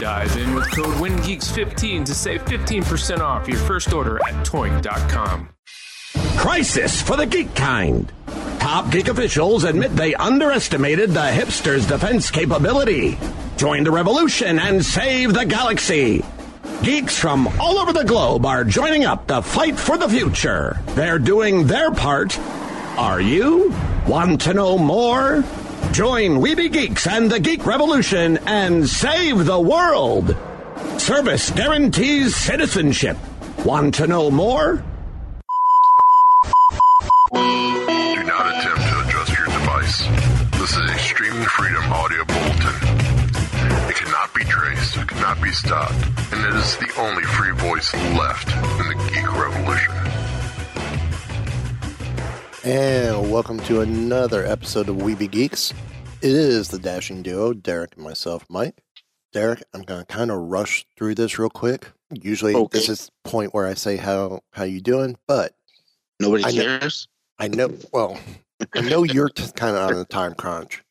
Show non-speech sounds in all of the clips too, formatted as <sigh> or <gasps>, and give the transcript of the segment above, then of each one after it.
Dive in with code WINGEEKS15 to save 15% off your first order at toynk.com. Crisis for the geek kind. Top geek officials admit they underestimated the hipsters' defense capability. Join the revolution and save the galaxy. Geeks from all over the globe are joining up to fight for the future. They're doing their part. Are you? Want to know more? Join Weeby Geeks and the Geek Revolution and save the world. Service guarantees citizenship. Want to know more? Do not attempt to adjust your device. This is streaming freedom audio bulletin. It cannot be traced, it cannot be stopped, and it is the only free voice left in the geek revolution. And welcome to another episode of Weeby Geeks. It is the dashing duo, Derek and myself, Mike. Derek, I'm going to kind of rush through this real quick. Usually, Okay. this is the point where I say how how you doing, but Nobody I know- cares. I know. Well, I know you're t- kind of on a time crunch,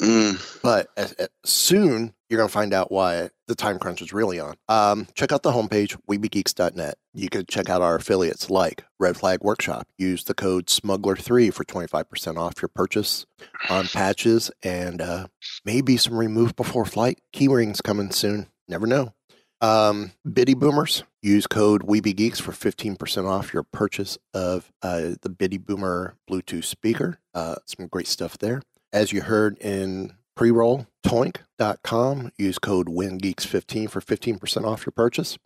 Mm, but as, as soon you're going to find out why the time crunch is really on. Um, check out the homepage, weebygeeks.net. You can check out our affiliates like Red Flag Workshop. Use the code SMUGGLER3 for 25% off your purchase on patches and uh, maybe some remove before flight. Key rings coming soon. Never know. Um, Bitty Boomers. Use code WeebyGeeks for 15% off your purchase of uh, the Bitty Boomer Bluetooth speaker. Uh, some great stuff there. As you heard in pre-roll, toynk.com. Use code WINGEEKS15 for 15% off your purchase.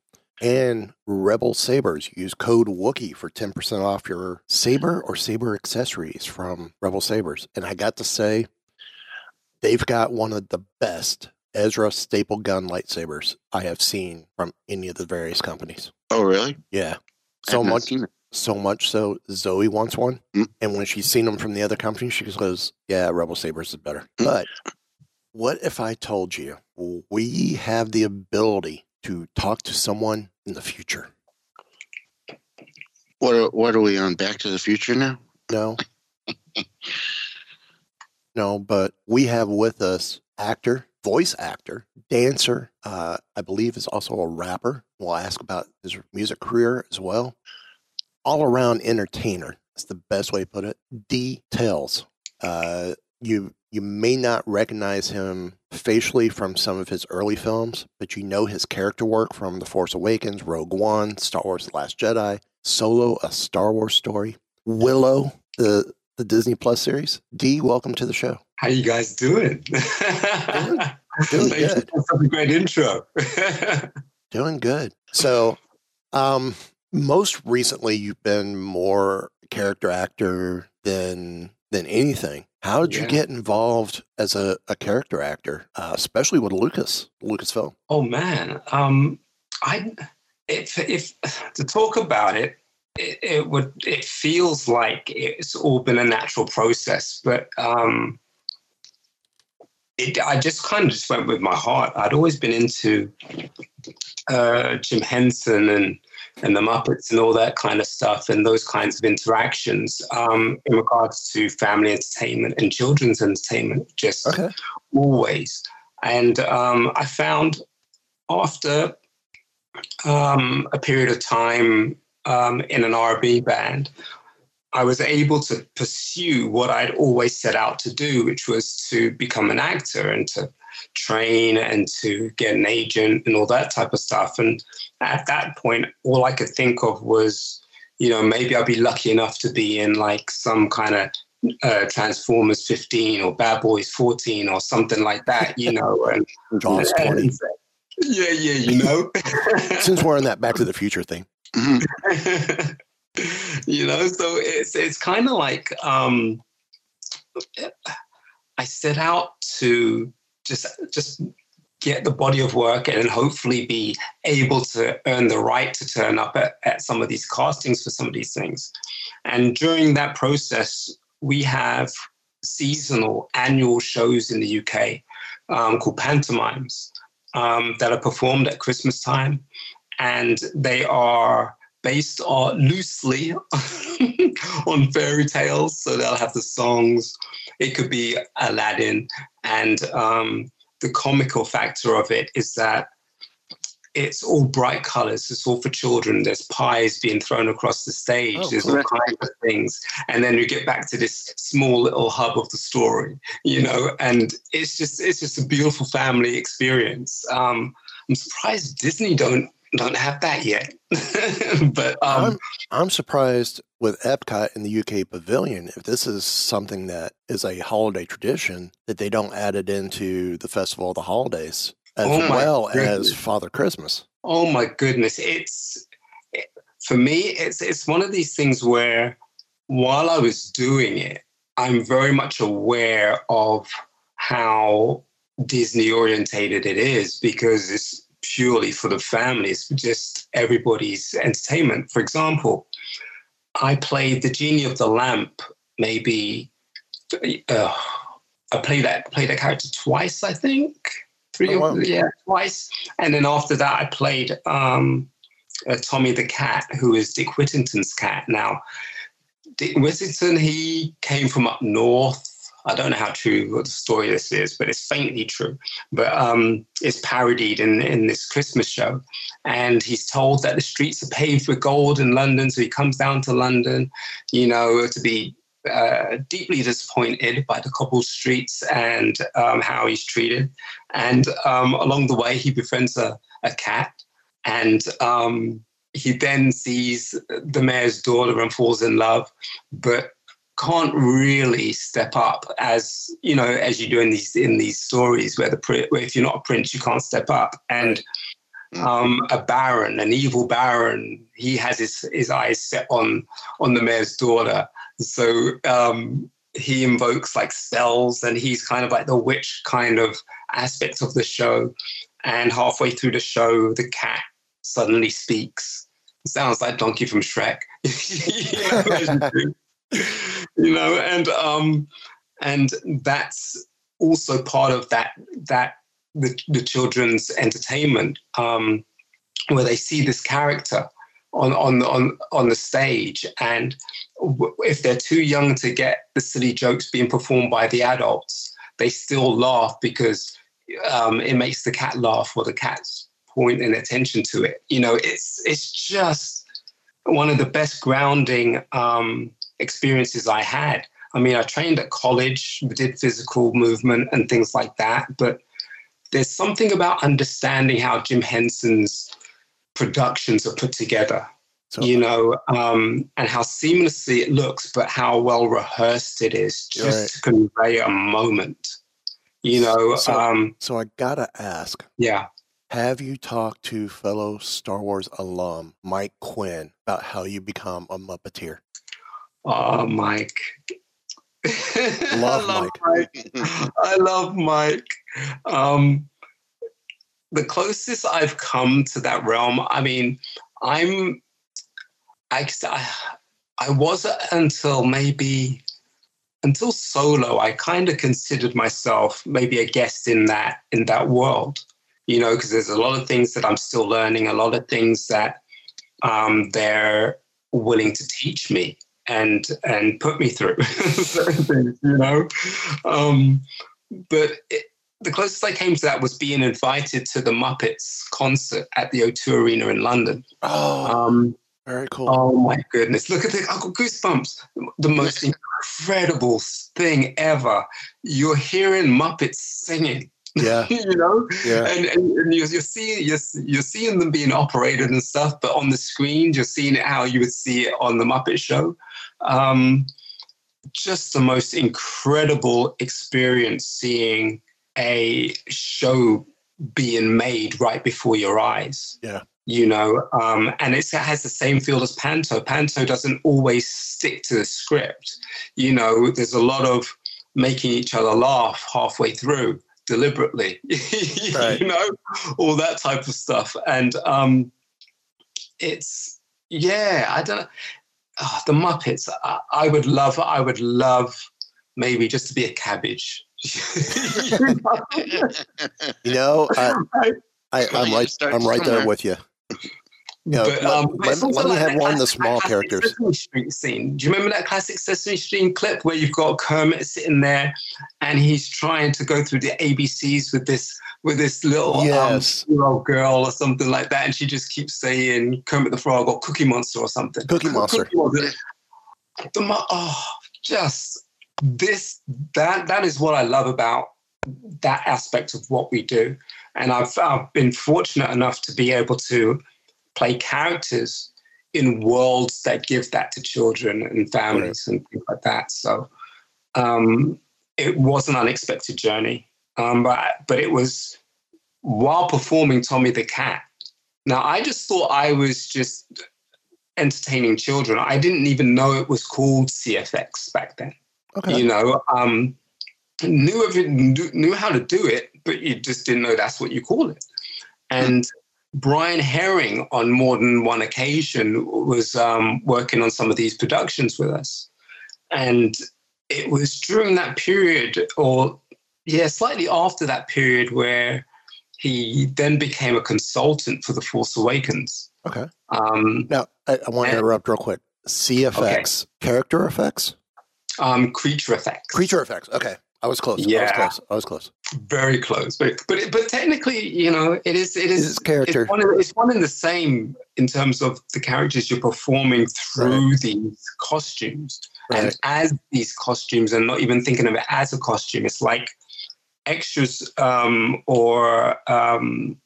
And Rebel Sabers. Use code Wookie for 10% off your saber or saber accessories from Rebel Sabers. And I got to say, they've got one of the best Ezra staple gun lightsabers I have seen from any of the various companies. oh, really? Yeah. So much. So much so Zoe wants one. Mm. And when she's seen them from the other companies, she goes, Yeah, Rebel Sabers is better. Mm. But what if I told you we have the ability to talk to someone in the future? What are, what are we on? Back to the Future now? No. no, but we have with us actor, voice actor, dancer, uh, I believe is also a rapper. We'll ask about his music career as well. All around entertainer. That's the best way to put it. Details. Uh, you you may not recognize him facially from some of his early films, but you know his character work from The Force Awakens, Rogue One, Star Wars The Last Jedi, Solo, a Star Wars story, Willow, the the Disney Plus series. D, welcome to the show. How you guys doing? doing <laughs> you good. such a great intro. <laughs> Doing good. So, um, most recently, you've been more character actor than than anything. How did you get involved as a, a character actor, uh, especially with Lucas, Lucasfilm? oh man, um, I if if to talk about it, it, it would it feels like it's all been a natural process, but um, it, I just kind of just went with my heart. I'd always been into uh, Jim Henson and and the Muppets and all that kind of stuff and those kinds of interactions um, in regards to family entertainment and children's entertainment, just Okay. always. And um, I found after um, a period of time um, in an R&B band, I was able to pursue what I'd always set out to do, which was to become an actor and to train and to get an agent and all that type of stuff. And at that point, all I could think of was, you know, maybe I'll be lucky enough to be in like some kind of uh, Transformers 15 or Bad Boys 14 or something like that, you <laughs> know. And, Jaws 20. yeah, yeah, you know. <laughs> <laughs> Since we're on that Back to the Future thing, you know, so it's it's kind of like um, I set out to just just get the body of work and hopefully be able to earn the right to turn up at, at some of these castings for some of these things. And during that process, we have seasonal annual shows in the UK um, called pantomimes um, that are performed at Christmas time. And they are based on loosely <laughs> on fairy tales. So they'll have the songs. It could be Aladdin. And um, the comical factor of it is that it's all bright colors. It's all for children. There's pies being thrown across the stage. Oh, There's cool. all kinds of things. And then you get back to this small little hub of the story, you know, and it's just it's just a beautiful family experience. Um, I'm surprised Disney don't don't have that yet. <laughs> but um, I'm I'm surprised with Epcot in the UK Pavilion if this is something that is a holiday tradition that they don't add it into the Festival of the Holidays as Oh well as. Father Christmas. Oh my goodness! It's it, for me. It's it's one of these things where while I was doing it, I'm very much aware of how Disney orientated it is because it's purely for the family. It's just everybody's entertainment. For example, I played the Genie of the Lamp maybe. Uh, I played that played that character twice, I think. Three, Oh, or wow. yeah, twice. And then after that, I played um, uh, Tommy the cat, who is Dick Whittington's cat. Now, Dick Whittington, he came from up north. I don't know how true what the story this is, but it's faintly true. But um, it's parodied in, in this Christmas show. And he's told that the streets are paved with gold in London. So he comes down to London, you know, to be uh, deeply disappointed by the cobbled streets and um, how he's treated. And um, along the way, he befriends a, a cat. And um, he then sees the mayor's daughter and falls in love, but can't really step up as you know as you do in these in these stories where the where if you're not a prince you can't step up. And um, a baron an evil baron he has his his eyes set on on the mayor's daughter. So um, he invokes like spells and he's kind of like the witch kind of aspect of the show. And halfway through the show the cat suddenly speaks. Sounds like donkey from shrek <laughs> <laughs> you know, and um and that's also part of that that the, the children's entertainment um where they see this character on on on on the stage. And if they're too young to get the silly jokes being performed by the adults they still laugh because um, it makes the cat laugh or the cat's pointing attention to it. You know it's it's just one of the best grounding um, experiences I had. I mean, I trained at college, did physical movement and things like that, but there's something about understanding how Jim Henson's productions are put together, So you know, um, and how seamlessly it looks, but how well rehearsed it is just Right. to convey a moment. You know, So- um, so I gotta ask, yeah. have you talked to fellow Star Wars alum Mike Quinn about how you become a Muppeteer? Oh, Mike. <laughs> I love I Mike. <laughs> I love Mike. Um, the closest I've come to that realm, I mean, I'm, I, I was until maybe, until solo, I kind of considered myself maybe a guest in that, in that world, you know, because there's a lot of things that I'm still learning, a lot of things that um, they're willing to teach me and and put me through things, <laughs> you know. Um, but it, the closest I came to that was being invited to the Muppets concert at the O2 Arena in London. Oh, Um, very cool. oh my goodness! Look at the I got goosebumps. The most incredible thing ever. You're hearing Muppets singing. <laughs> Yeah. you know, Yeah. and, and, and you're, you're seeing you're, you're seeing them being operated and stuff, but on the screen you're seeing it how you would see it on the Muppet Show. Um, just the most incredible experience seeing a show being made right before your eyes Yeah. you know um, and it's, it has the same feel as panto panto doesn't always stick to the script you know there's a lot of making each other laugh halfway through deliberately <laughs> Right. you know all that type of stuff and um, it's yeah i don't know Ah, the muppets I, I would love i would love maybe just to be a cabbage <laughs> You know, I, <laughs> I, I'm, you right. I'm right there with you. Know, But, um, let- let me like have one of the small characters. Sesame Street scene. Do you remember that classic Sesame Street clip where you've got Kermit sitting there and he's trying to go through the ABCs with this with this little Yes. um, girl or something like that, and she just keeps saying Kermit the Frog or Cookie Monster or something. Cookie Monster. Cookie Monster. The oh, just this that that is what I love about that aspect of what we do, and I've I've been fortunate enough to be able to play characters in worlds that give that to children and families and things like that. So um, it was an unexpected journey, um, but but it was while performing Tommy the Cat. Now I just thought I was just entertaining children. I didn't even know it was called CFX back then. Okay. You know, um, knew of it, knew knew how to do it, but you just didn't know that's what you call it. And Brian Herring, on more than one occasion, was um, working on some of these productions with us. And it was during that period, or yeah, slightly after that period, where he then became a consultant for The Force Awakens. Okay. Um, Now, I, I want to interrupt real quick. CFX, character effects, um, creature effects. creature effects. Okay, I was close. I was Yeah. close. I was close. Very close but but but technically you know it is it is It's character. it's one, in- it's one in the same in terms of the characters you're performing through these costumes. And as these costumes and not even thinking of it as a costume it's like extras um or um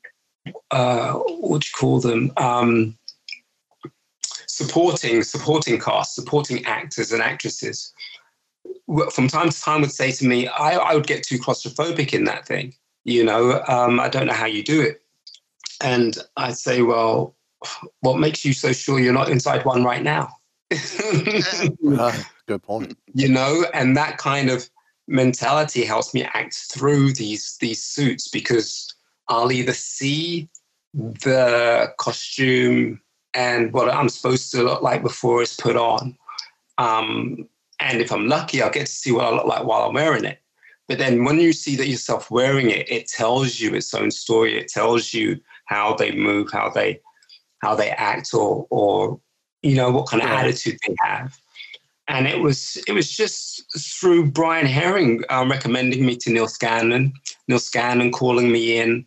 uh what do you call them? Um supporting supporting cast supporting actors and actresses from time to time would say to me, I, I would get too claustrophobic in that thing. You know, um, I don't know how you do it. And I'd say, well, what makes you so sure you're not inside one right now? <laughs> Ah, good point. you know, and that kind of mentality helps me act through these these suits because I'll either see the costume and what I'm supposed to look like before it's put on. Um, and if I'm lucky, I'll get to see what I look like while I'm wearing it. But then when you see that yourself wearing it, it tells you its own story. It tells you how they move, how they how they act, or or you know what kind of Right. attitude they have. And it was it was just through Brian Herring um, recommending me to Neal Scanlan, Neal Scanlan calling me in,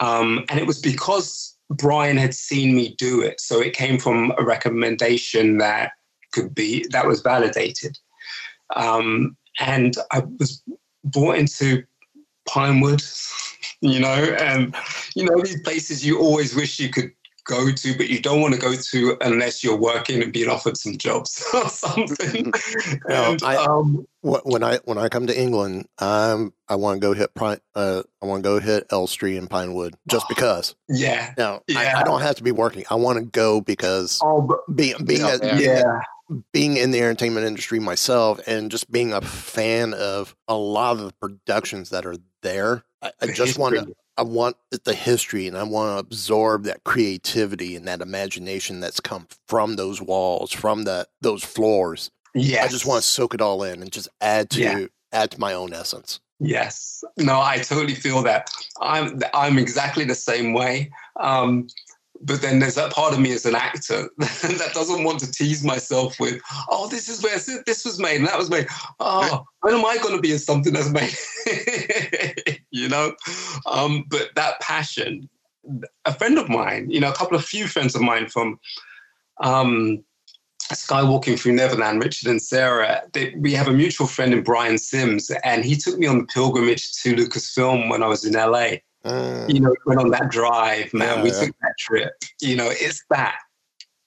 um, and it was because Brian had seen me do it. So it came from a recommendation that could be that was validated. Um, and I was brought into Pinewood, <laughs> you know, and you know these places you always wish you could go to, but you don't want to go to unless you're working and being offered some jobs <laughs> or something. <laughs> And, I- um, When I when I come to England, um, I want to go hit Pine. Uh, I want to go hit Elstree and Pinewood just because. yeah. Now, I, Yeah. I don't have to be working. I want to go because Oh, but- being being Yeah, a, yeah. Being, yeah. in the entertainment industry myself and just being a fan of a lot of the productions that are there, I, I just want to. I want the history and I want to absorb that creativity and that imagination that's come from those walls, from the those floors. Yes. I just want to soak it all in and just add to Yeah. add to my own essence. Yes. No, I totally feel that. I'm I'm exactly the same way. Um, but then there's that part of me as an actor <laughs> that doesn't want to tease myself with, oh, this is where this was made and that was made. Oh, when am I going to be in something that's made? <laughs> you know. Um, but that passion, a friend of mine, you know, a couple of few friends of mine from um, Skywalking Through Neverland, Richard and Sarah, they, we have a mutual friend in Brian Sims, and he took me on the pilgrimage to Lucasfilm when I was in LA. Mm. You know, went on that drive, man. Yeah, we yeah. took that trip. You know, it's that.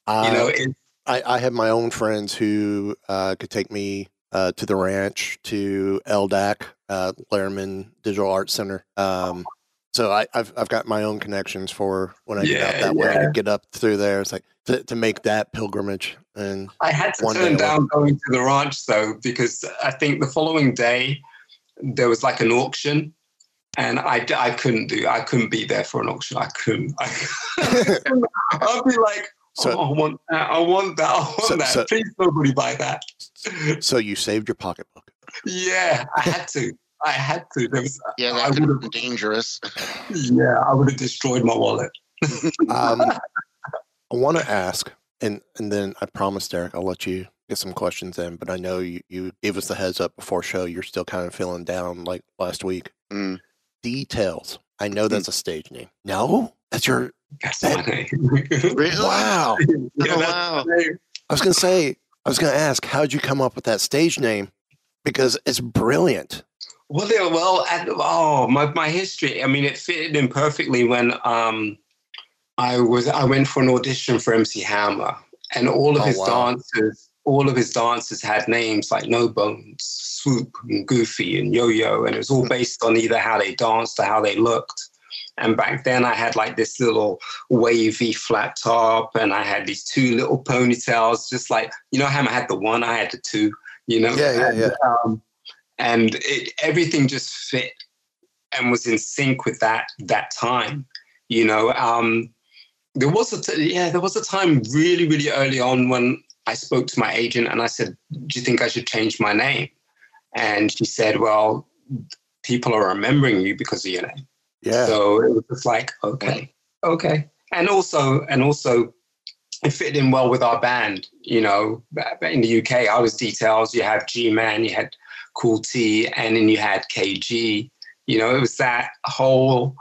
Uh, you know, it's I, I have my own friends who uh, could take me uh, to the ranch, to LDAC, uh, Letterman Digital Arts Center. Um, so I, I've I've got my own connections for when I get out Yeah, that way yeah. to get up through there. It's like to, to make that pilgrimage and I had to turn down going to the ranch though because I think the following day there was like an auction, and I, I couldn't do I couldn't be there for an auction. I couldn't. I, <laughs> I'd be like, So- oh, I want that. I want that. I want So- that. so- Please nobody buy that. so you saved your pocketbook. Yeah, I had to. I had to. There was, Yeah, I that could have would been dangerous. Yeah, I would have destroyed my wallet. <laughs> Um, I want to ask, and and then I promise, Derek, I'll let you get some questions in. But I know you, you gave us the heads up before show. You're still kind of feeling down like last week. Mm. Details. I know that's a stage name. No, that's your. That's That- my name. Really? Wow. <laughs> Yeah, Oh, wow. I was gonna say. I was gonna ask, how'd you come up with that stage name? Because it's brilliant. Well, yeah, well, at, oh, my, my history. I mean, it fitted in perfectly when um, I was I went for an audition for MC Hammer, and all of Oh, his wow. dancers, all of his dancers had names like No Bones, Swoop, and Goofy, and Yo Yo, and it was all based on either how they danced or how they looked. And back then, I had like this little wavy flat top, and I had these two little ponytails, just like you know, how i had the one, I had the two. You know, Yeah, yeah, And, yeah. Um, and it, everything just fit and was in sync with that that time. You know, um, there was a t- yeah, there was a time really, really early on when I spoke to my agent and I said, "Do you think I should change my name?" And she said, "Well, people are remembering you because of your name." Yeah. So it was just like, okay, okay. And also, and also, it fit in well with our band. You know, in the UK, I was Details. You had G Man, you had Cool T, and then you had KG. You know, it was that whole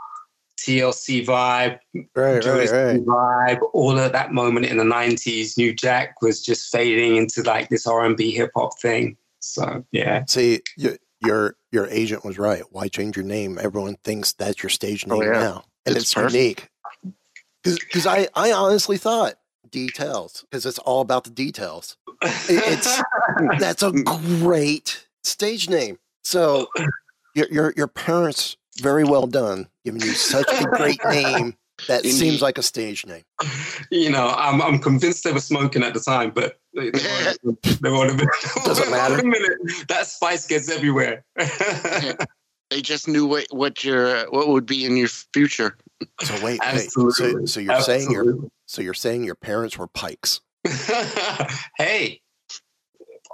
TLC vibe, right, right, right. vibe, all of that moment in the '90s. New Jack was just fading into like this R&B hip hop thing. So yeah, See, your your agent was right. Why change your name? Everyone thinks that's your stage Oh, name yeah. now, and It's it's, unique. Because I I honestly thought details because it's all about the details. It's <laughs> that's a great stage name. So your your your parents very well done giving you such a great <laughs> name that Indeed. seems like a stage name. you know, I'm I'm convinced they were smoking at the time, but they, they would <laughs> they would have been. Doesn't <laughs> matter. Wait minute, that spice gets everywhere. <laughs> They just knew what what your what would be in your future. So wait, wait. So, so you're saying your so you're saying your parents were Pykes, hey,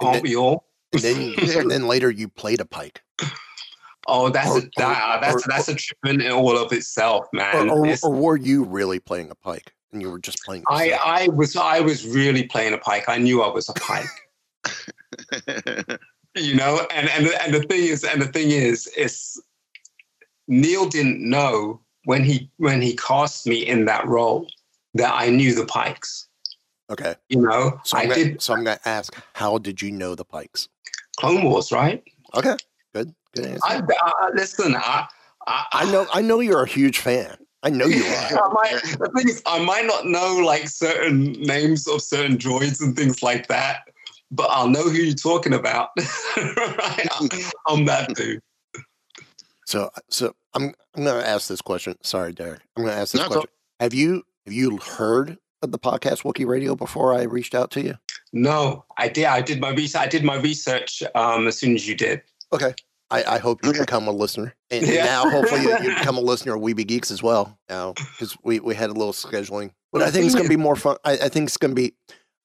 And aren't then- we all? and then and then later you played a Pyke. Oh, that's Or- a that, or- uh, that's or- that's a trip in all of itself, man. or, were you really playing a Pyke and you were just playing? I yourself? I was I was really playing a Pyke. I knew I was a Pyke. <laughs> you know and and and the thing is and the thing is is neal didn't know when he when he cast me in that role that i knew the Pykes okay. you know So i I'm, gonna, did so I'm gonna ask, how did you know the Pykes? clone wars right Okay, good, good answer. I, I listen i i, I know, I know you're a huge fan. I know you <laughs> are. I might, the thing is, I might not know like certain names of certain droids and things like that, but I'll know who you're talking about. <laughs> right? I'm that dude. So, so I'm I'm gonna ask this question. Sorry, Derek. I'm gonna ask this No, it's all- question. Have you have you heard of the podcast Wookie Radio before I reached out to you? No, I did. I did my research. I did my research um, as soon as you did. Okay. I, I hope you become a listener, and, Yeah. now hopefully you, you <laughs> become a listener of Weeby Geeks as well. Now, because we, we had a little scheduling, but I think it's going to be more fun. I, I think it's going to be.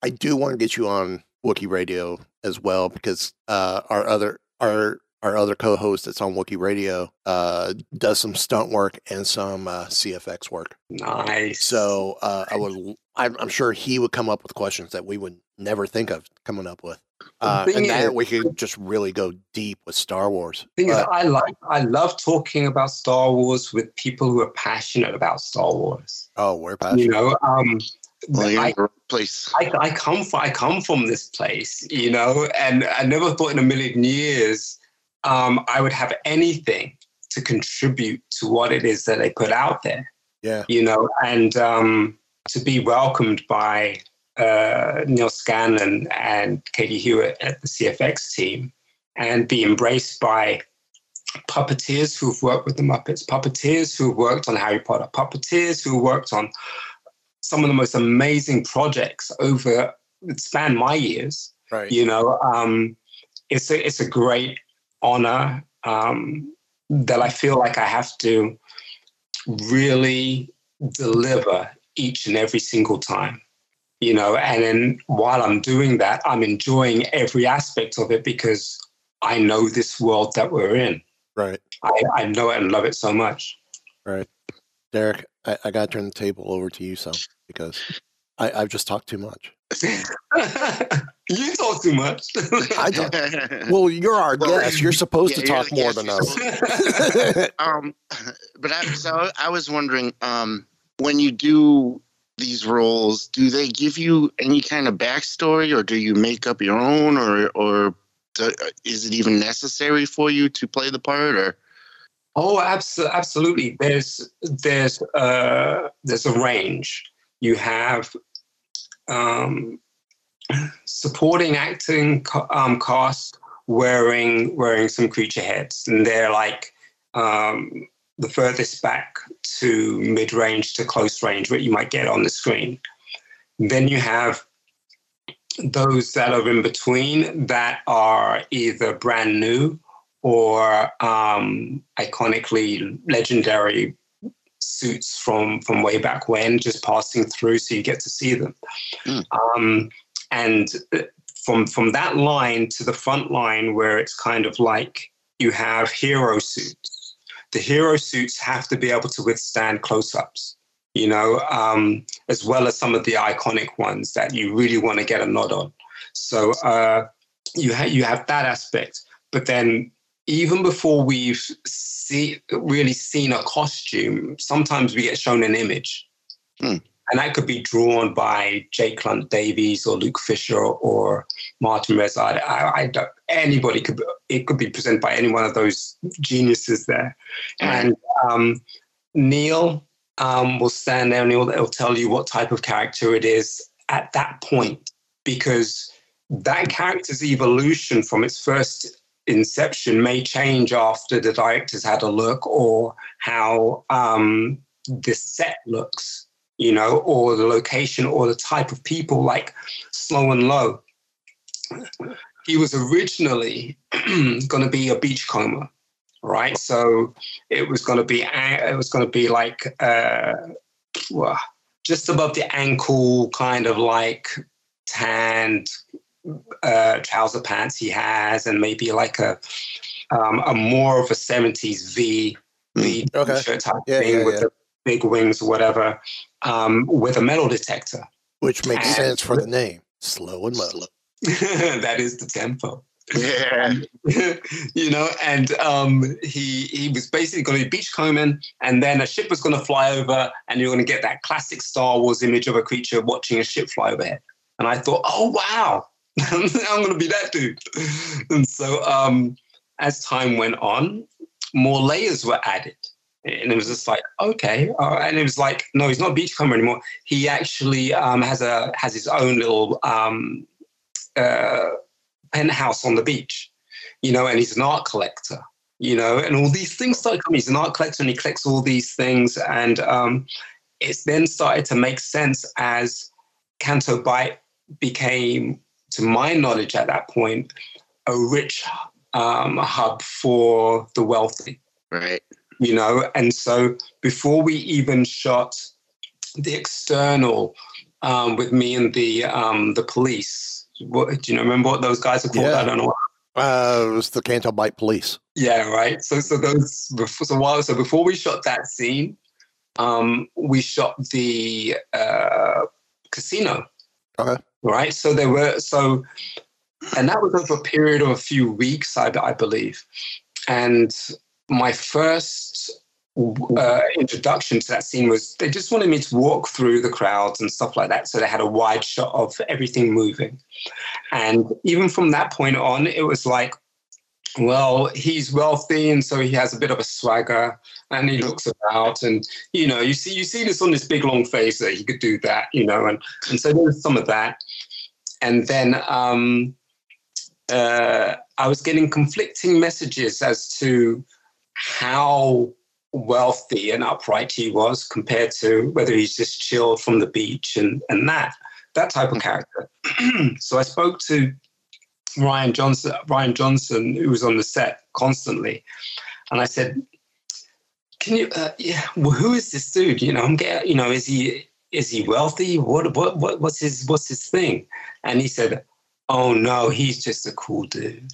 I do want to get you on Wookie Radio as well because uh, our other our our other co-host that's on Wookie Radio uh, does some stunt work and some uh, CFX work. Nice. So uh, I would. I'm, I'm sure he would come up with questions that we would never think of coming up with. Uh, thing and that is- we could just really go deep with Star Wars. thing is, I like. I love talking about Star Wars with people who are passionate about Star Wars. oh, we're passionate. You know, um, Well, I- in the right place. I, I come from I come from this place, you know, and I never thought in a million years um, I would have anything to contribute to what it is that they put out there, Yeah. you know, and um, to be welcomed by uh, Neal Scanlan and Katie Hewitt at the CFX team, and be embraced by puppeteers who've worked with the Muppets, puppeteers who've worked on Harry Potter, puppeteers who worked on some of the most amazing projects over span my years. Right. You know, um, it's a it's a great honor um, that I feel like I have to really deliver each and every single time. You know, and then while I'm doing that, I'm enjoying every aspect of it because I know this world that we're in. Right. I, I know it and love it so much. Right. Derek, I, I got to turn the table over to you some because I, I've just talked too much. <laughs> you talk too much. I don't. Well, you're our guest. You're supposed Yeah, to talk more guest, than us. <laughs> um, but I, so I was wondering, um, when you do these roles, do they give you any kind of backstory, or do you make up your own, or or do, is it even necessary for you to play the part, or? Oh, abso- absolutely. There's there's uh, there's a range. You have um, supporting acting um, cast wearing wearing some creature heads, and they're like um, the furthest back to mid range to close range, what you might get on the screen. Then you have those that are in between that are either brand new or um, iconically legendary suits from from way back when, just passing through, so you get to see them. Um, and uh, from from that line to the front line, where it's kind of like you have hero suits. The hero suits have to be able to withstand close-ups, you know, um, as well as some of the iconic ones that you really want to get a nod on. So uh, you ha- you have that aspect, but then even before we've see, really seen a costume, sometimes we get shown an image. And that could be drawn by Jake Lunt Davies or Luke Fisher or Martin Rezard. I, I don't, anybody could, it could be presented by any one of those geniuses there. And um, Neal um, will stand there and he'll, he'll tell you what type of character it is at that point because that character's evolution from its first inception may change after the director's had a look or how um, the set looks, you know, or the location or the type of people like Slowen Lo. He was originally <clears throat> going to be a beachcomber, right? So it was going to be it was going to be like uh, well, just above the ankle, kind of like tanned uh, trouser pants he has, and maybe like a um, a more of a seventies V V Okay. shirt type Yeah, thing yeah, with yeah. the big wings or whatever, um, with a metal detector. Which makes And- sense for the name. Slow and low. <laughs> that is the tempo. Yeah. <laughs> you know, and um, he he was basically going to be beachcombing, and then a ship was going to fly over, and you're going to get that classic Star Wars image of a creature watching a ship fly overhead. And I thought, oh wow, <laughs> I'm going to be that dude. And so, um, as time went on, more layers were added. And it was just like, okay, uh, and it was like, no, he's not a beachcomber anymore. He actually um, has a has his own little um, uh, penthouse on the beach, you know, and he's an art collector, you know, and all these things started coming. He's an art collector and he collects all these things. And um, then started to make sense as Canto Bight became, to my knowledge at that point, a rich um, hub for the wealthy. Right. You know, and so before we even shot the external um, with me and the um, the police, what, do you know, remember what those guys are called? Yeah. I don't know. Uh, it was the Canto Bight Police. Yeah, right. So, so those before, so while so before we shot that scene, um, we shot the uh, casino. Okay. Right. So there were so, and that was over a period of a few weeks, I, I believe. And my first uh, introduction to that scene was they just wanted me to walk through the crowds and stuff like that. So they had a wide shot of everything moving. And even from that point on, it was like, well, he's wealthy and so he has a bit of a swagger and he looks about and you know, you see you see this on this big long face that he could do that, you know, and and so there was some of that. And then um uh I was getting conflicting messages as to how wealthy and upright he was compared to whether he's just chilled from the beach and, and that that type of character. <clears throat> so I spoke to Ryan Johnson, Rian Johnson, who was on the set constantly, and I said, "Can you? Uh, yeah, well, who is this dude? You know, I'm getting. You know, is he is he wealthy? What what what what's his what's his thing?" And he said, "Oh no, he's just a cool dude."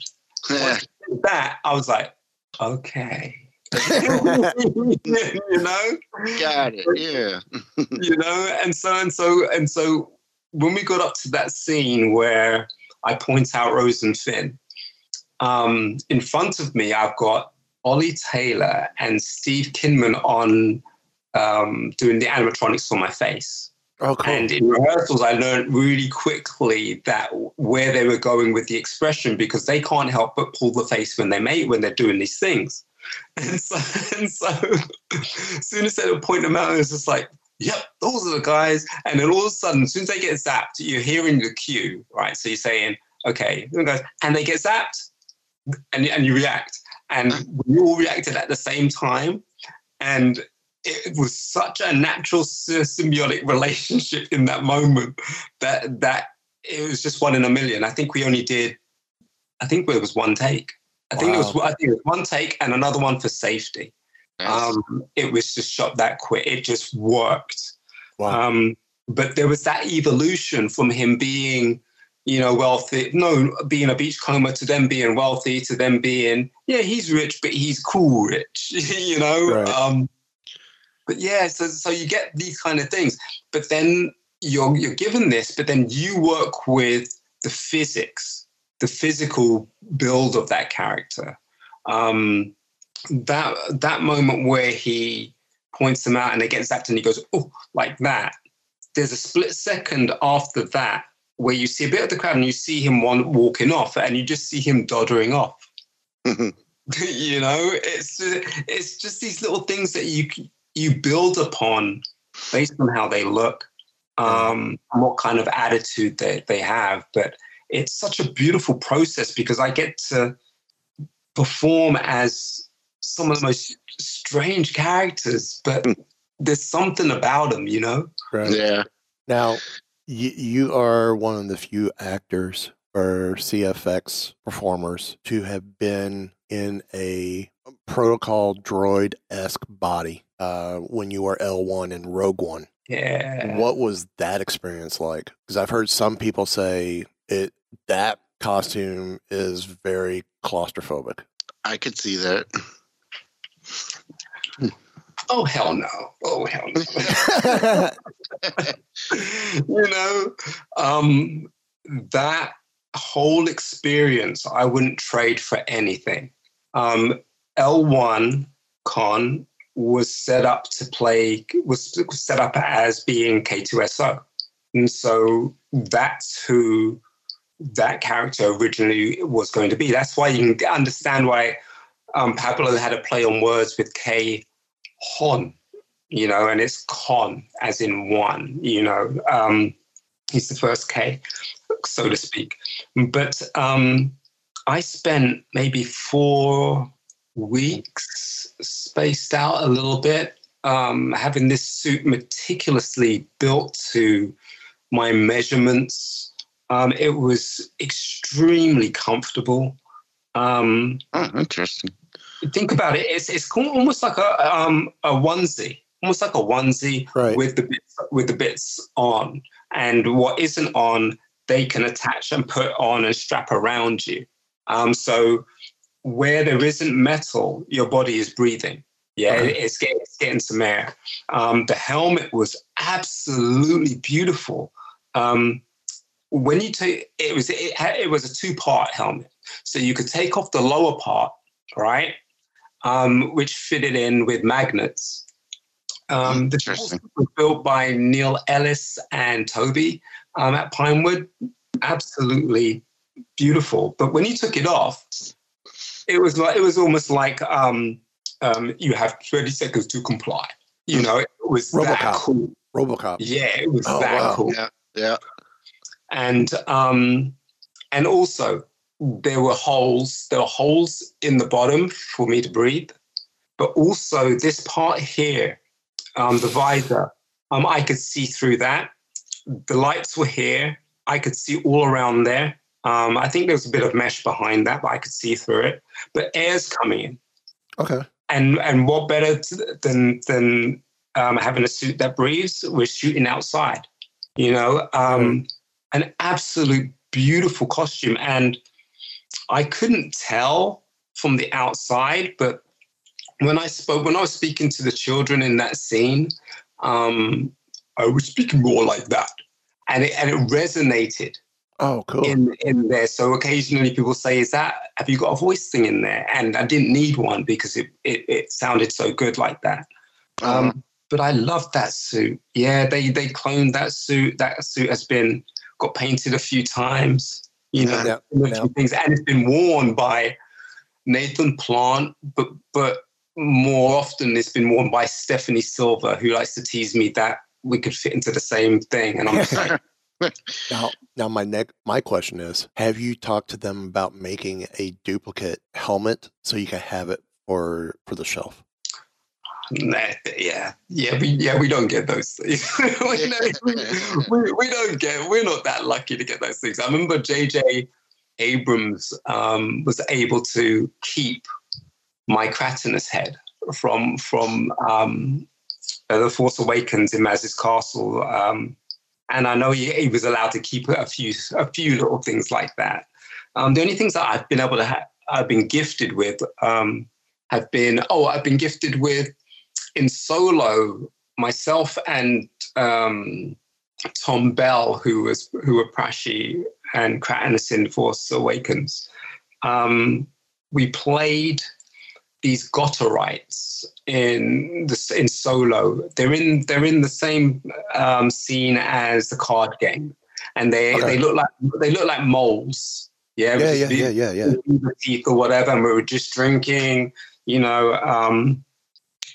that I was like, okay. <laughs> <laughs> you know? Got it yeah. <laughs> You know? And so and so and so when we got up to that scene where i point out rose and finn um, in front of me i've got ollie taylor and steve kinman on um, doing the animatronics for my face Oh, cool. and in rehearsals, I learned really quickly that where they were going with the expression because they can't help but pull the face when they make when they're doing these things. <laughs> And so, and so as soon as they would point them out, it's just like, yep, those are the guys. And then all of a sudden, as soon as they get zapped, you're hearing the cue, right? So you're saying, okay, and they get zapped, and, and you react. And we all reacted at the same time. And it was such a natural symbiotic relationship in that moment that that it was just one in a million. I think we only did, I think it was one take. I think it was I think it was one take and another one for safety. Um, it was just shot that quick. It just worked. Wow. Um, but there was that evolution from him being, you know, wealthy, no, being a beachcomber to them being wealthy to them being, yeah, he's rich, but he's cool rich, <laughs> you know. Right. Um, but yeah, so so you get these kind of things, but then you're you're given this, but then you work with the physics, the physical build of that character. Um, that that moment where he points them out and they get zapped and he goes, oh, like that. There's a split second after that where you see a bit of the crowd and you see him one walking off and you just see him doddering off. <laughs> you know, it's it's just these little things that you you build upon based on how they look, um, and what kind of attitude they, they have. But it's such a beautiful process because I get to perform as some of the most strange characters, but there's something about them, you know? Right. Yeah. Now, you, you are one of the few actors or CFX performers to have been in a protocol droid esque body uh, when you were L1 in Rogue One. Yeah. What was that experience like? Because I've heard some people say it that costume is very claustrophobic. I could see that. Oh hell no! Oh hell no! <laughs> <laughs> you know, um, that whole experience I wouldn't trade for anything. Um, L1 Con was set up to play was set up as being K2SO, and so that's who that character originally was going to be. That's why you can understand why um, Pablo had a play on words with K Hon, you know, and it's Con as in one, you know. Um, he's the first K, so to speak. But um, I spent maybe four weeks spaced out a little bit, um, having this suit meticulously built to my measurements. Um, it was extremely comfortable. Um, oh, interesting. Think about it. It's it's almost like a um, a onesie, almost like a onesie Right. with the bits, with the bits on, and what isn't on, they can attach and put on and strap around you. Um, so where there isn't metal, your body is breathing. Yeah, Right. it's, getting, it's getting some air. Um, the helmet was absolutely beautiful. Um, when you take it was it, it was a two part helmet, so you could take off the lower part, right? um, which fitted in with magnets. Um, the telescope was built by Neil Ellis and Toby um, at Pinewood. Absolutely beautiful. But when you took it off, it was like it was almost like um, um, you have 30 seconds to comply. You know, it was that cool. Robocop. Yeah, it was Oh, that wow. cool. Yeah, yeah. And um, and also there were holes. There were holes in the bottom for me to breathe, but also this part here, um, the visor. Um, I could see through that. The lights were here. I could see all around there. Um, I think there was a bit of mesh behind that, but I could see through it. But air's coming in Okay. and and what better t- than than um, having a suit that breathes? We're shooting outside, you know. Um, an absolute beautiful costume, and I couldn't tell from the outside, but when I spoke, when I was speaking to the children in that scene, um, I was speaking more like that, and it and it resonated Oh, cool. in in there. So occasionally people say, "Is that have you got a voice thing in there?" And I didn't need one because it it, it sounded so good like that. Um, but I love that suit. Yeah, they they cloned that suit. That suit has been got painted a few times. You know, Yeah, yeah. things, and it's been worn by Nathan Plant, but but more often it's been worn by Stephanie Silver, who likes to tease me that we could fit into the same thing, and I'm just like. <laughs> Now, now my neck, my question is: Have you talked to them about making a duplicate helmet so you can have it for for the shelf? Nah, yeah, yeah, we yeah we don't get those things. <laughs> we, don't, we, we don't get. We're not that lucky to get those things. I remember J.J. Abrams um, was able to keep my Cratinus head from from um, uh, the Force Awakens in Maz's castle, um, and I know he, he was allowed to keep a few a few little things like that. Um, the only things that I've been able to ha- I've been gifted with um, have been oh I've been gifted with in solo myself and um, Tom Bell who was who were Prashee and Cratinus in Force Awakens. Um, we played these Gotterites in the in solo. They're in they're in the same um, scene as the card game, and they Okay. they look like they look like moles. Yeah, Yeah, yeah, the- yeah, yeah, yeah. the teeth or whatever, and we were just drinking. You know, um,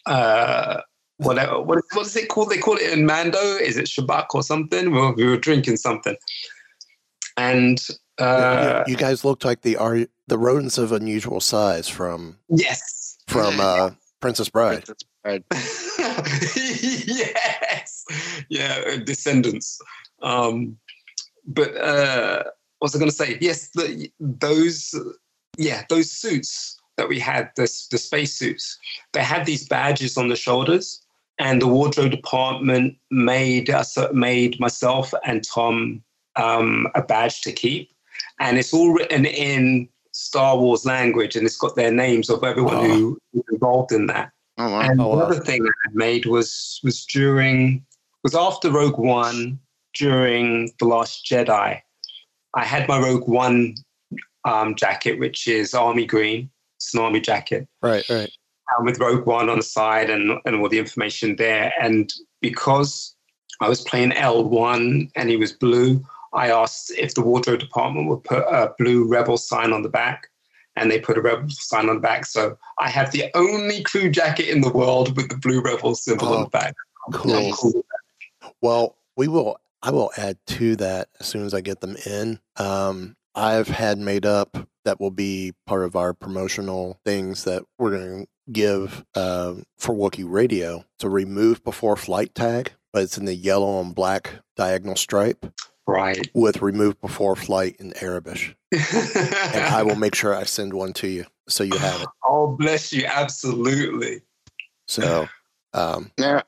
uh, whatever. What is, what is it called? They call it in Mando. Is it Shabak or something? We were, we were drinking something, and uh, you, you guys looked like the are the rodents of unusual size from yes, from uh, Princess Bride. <laughs> yes, yeah, uh, descendants. Um, but uh, what was I going to say? Yes, the, those, yeah, those suits that we had, the the space suits, they had these badges on the shoulders, and the wardrobe department made us made myself and Tom um, a badge to keep, and it's all written in Star Wars language, and it's got their names of everyone who was involved in that. Oh, wow. And Oh, the wow. other thing I made was was during was after Rogue One, during the Last Jedi. I had my Rogue One um, jacket, which is army green. It's an army jacket Right, right. um, with Rogue One on the side and, and all the information there. And because I was playing L1 and he was blue, I asked if the wardrobe department would put a blue Rebel sign on the back. And they put a Rebel sign on the back. So I have the only crew jacket in the world with the blue Rebel symbol on Oh, the back. cool. Cool Well, we will. I will add to that as soon as I get them in. Um, I've had made up that will be part of our promotional things that we're going to give um, for Wookiee Radio. A remove before flight tag, but it's in the yellow and black diagonal stripe Right. with remove before flight in Arabic. and I will <laughs> make sure I send one to you so you have it. Oh, bless you. Absolutely. So, um, Yeah.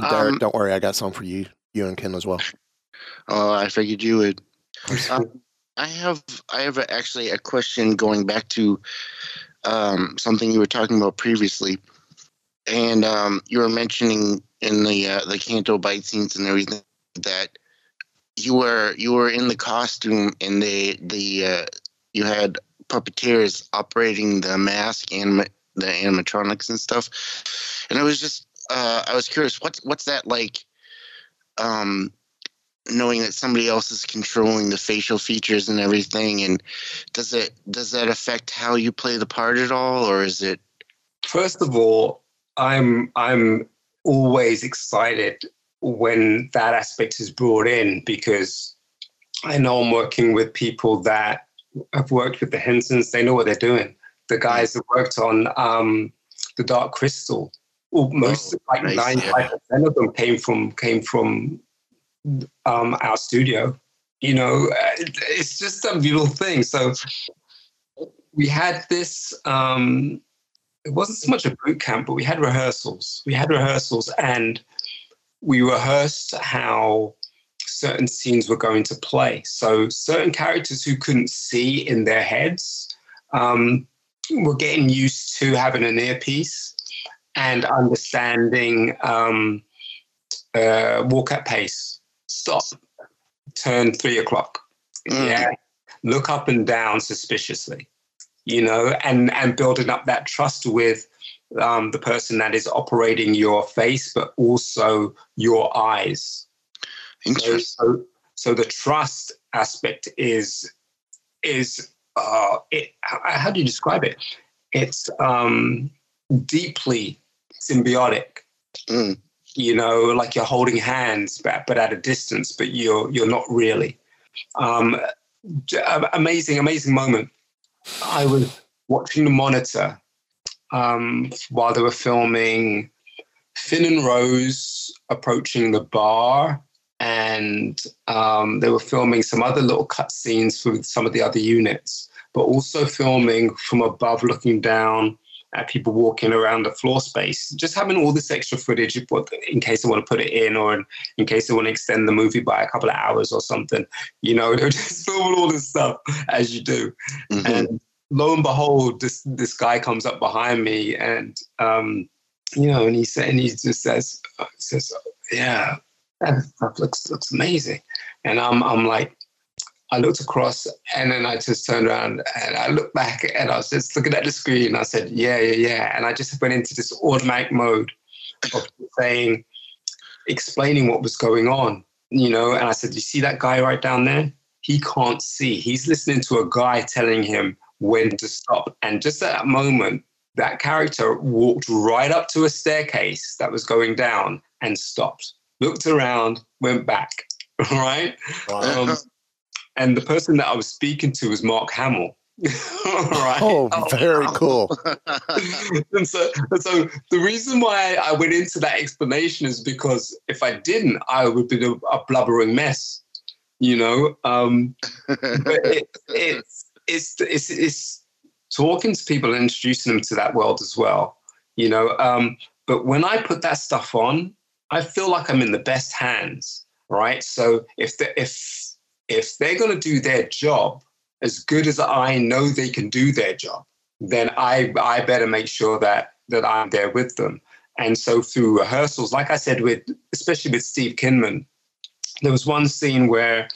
Derek, Um, don't worry, I got some for you, you and Ken as well. Oh, I figured you would. <laughs> Um, I have I have a, actually a question going back to um, something you were talking about previously, and um, you were mentioning in the uh, the Canto Bight scenes and everything that you were you were in the costume and they the uh, you had puppeteers operating the mask and the animatronics and stuff. And I was just uh, I was curious what's what's that like um knowing that somebody else is controlling the facial features and everything and does it does that affect how you play the part at all or is it First of all, I'm I'm always excited when that aspect is brought in because I know I'm working with people that have worked with the Hensons. They know what they're doing. The guys that worked on um, the Dark Crystal, most Oh, like ninety five percent of them came from came from um, our studio. You know, uh, it's just a beautiful thing. So we had this. Um, it wasn't so much a boot camp, but we had rehearsals. We had rehearsals, and we rehearsed how certain scenes were going to play. So certain characters who couldn't see in their heads um, were getting used to having an earpiece and understanding um, uh, walk at pace, stop, turn three o'clock, yeah, look up and down suspiciously, you know, and and building up that trust with um, the person that is operating your face, but also your eyes. So, so, so the trust aspect is is uh, it. How, how do you describe it? It's um, deeply symbiotic. You know, like you're holding hands, but, but at a distance, but you're you're not really. Um, amazing, amazing moment. I was watching the monitor um, while they were filming Finn and Rose approaching the bar, and um, they were filming some other little cut scenes for some of the other units, but also filming from above, looking down at people walking around the floor space, just having all this extra footage in case they want to put it in or in, in case they want to extend the movie by a couple of hours or something. You know, they're <laughs> just filming all this stuff as you do. And lo and behold, this this guy comes up behind me and um, you know, and he said and he just says uh, says, Yeah, that stuff looks looks amazing. And I'm I'm like, I looked across and then I just turned around and I looked back and I was just looking at the screen. I said, yeah, yeah, yeah. And I just went into this automatic mode of saying, explaining what was going on, you know. And I said, you see that guy right down there? He can't see. He's listening to a guy telling him when to stop. And just at that moment, that character walked right up to a staircase that was going down and stopped, looked around, went back. <laughs> Right? Um, and the person that I was speaking to was Mark Hamill. <laughs> right? Oh, very cool. <laughs> and so, and so the reason why I went into that explanation is because if I didn't, I would be a, a blubbering mess, you know. Um, but it, it's, it's it's it's talking to people and introducing them to that world as well, you know. Um, but when I put that stuff on, I feel like I'm in the best hands, right? So if the, if if they're going to do their job as good as I know they can do their job, then I I better make sure that that I'm there with them. And so through rehearsals, like I said, with especially with Steve Kinman, there was one scene where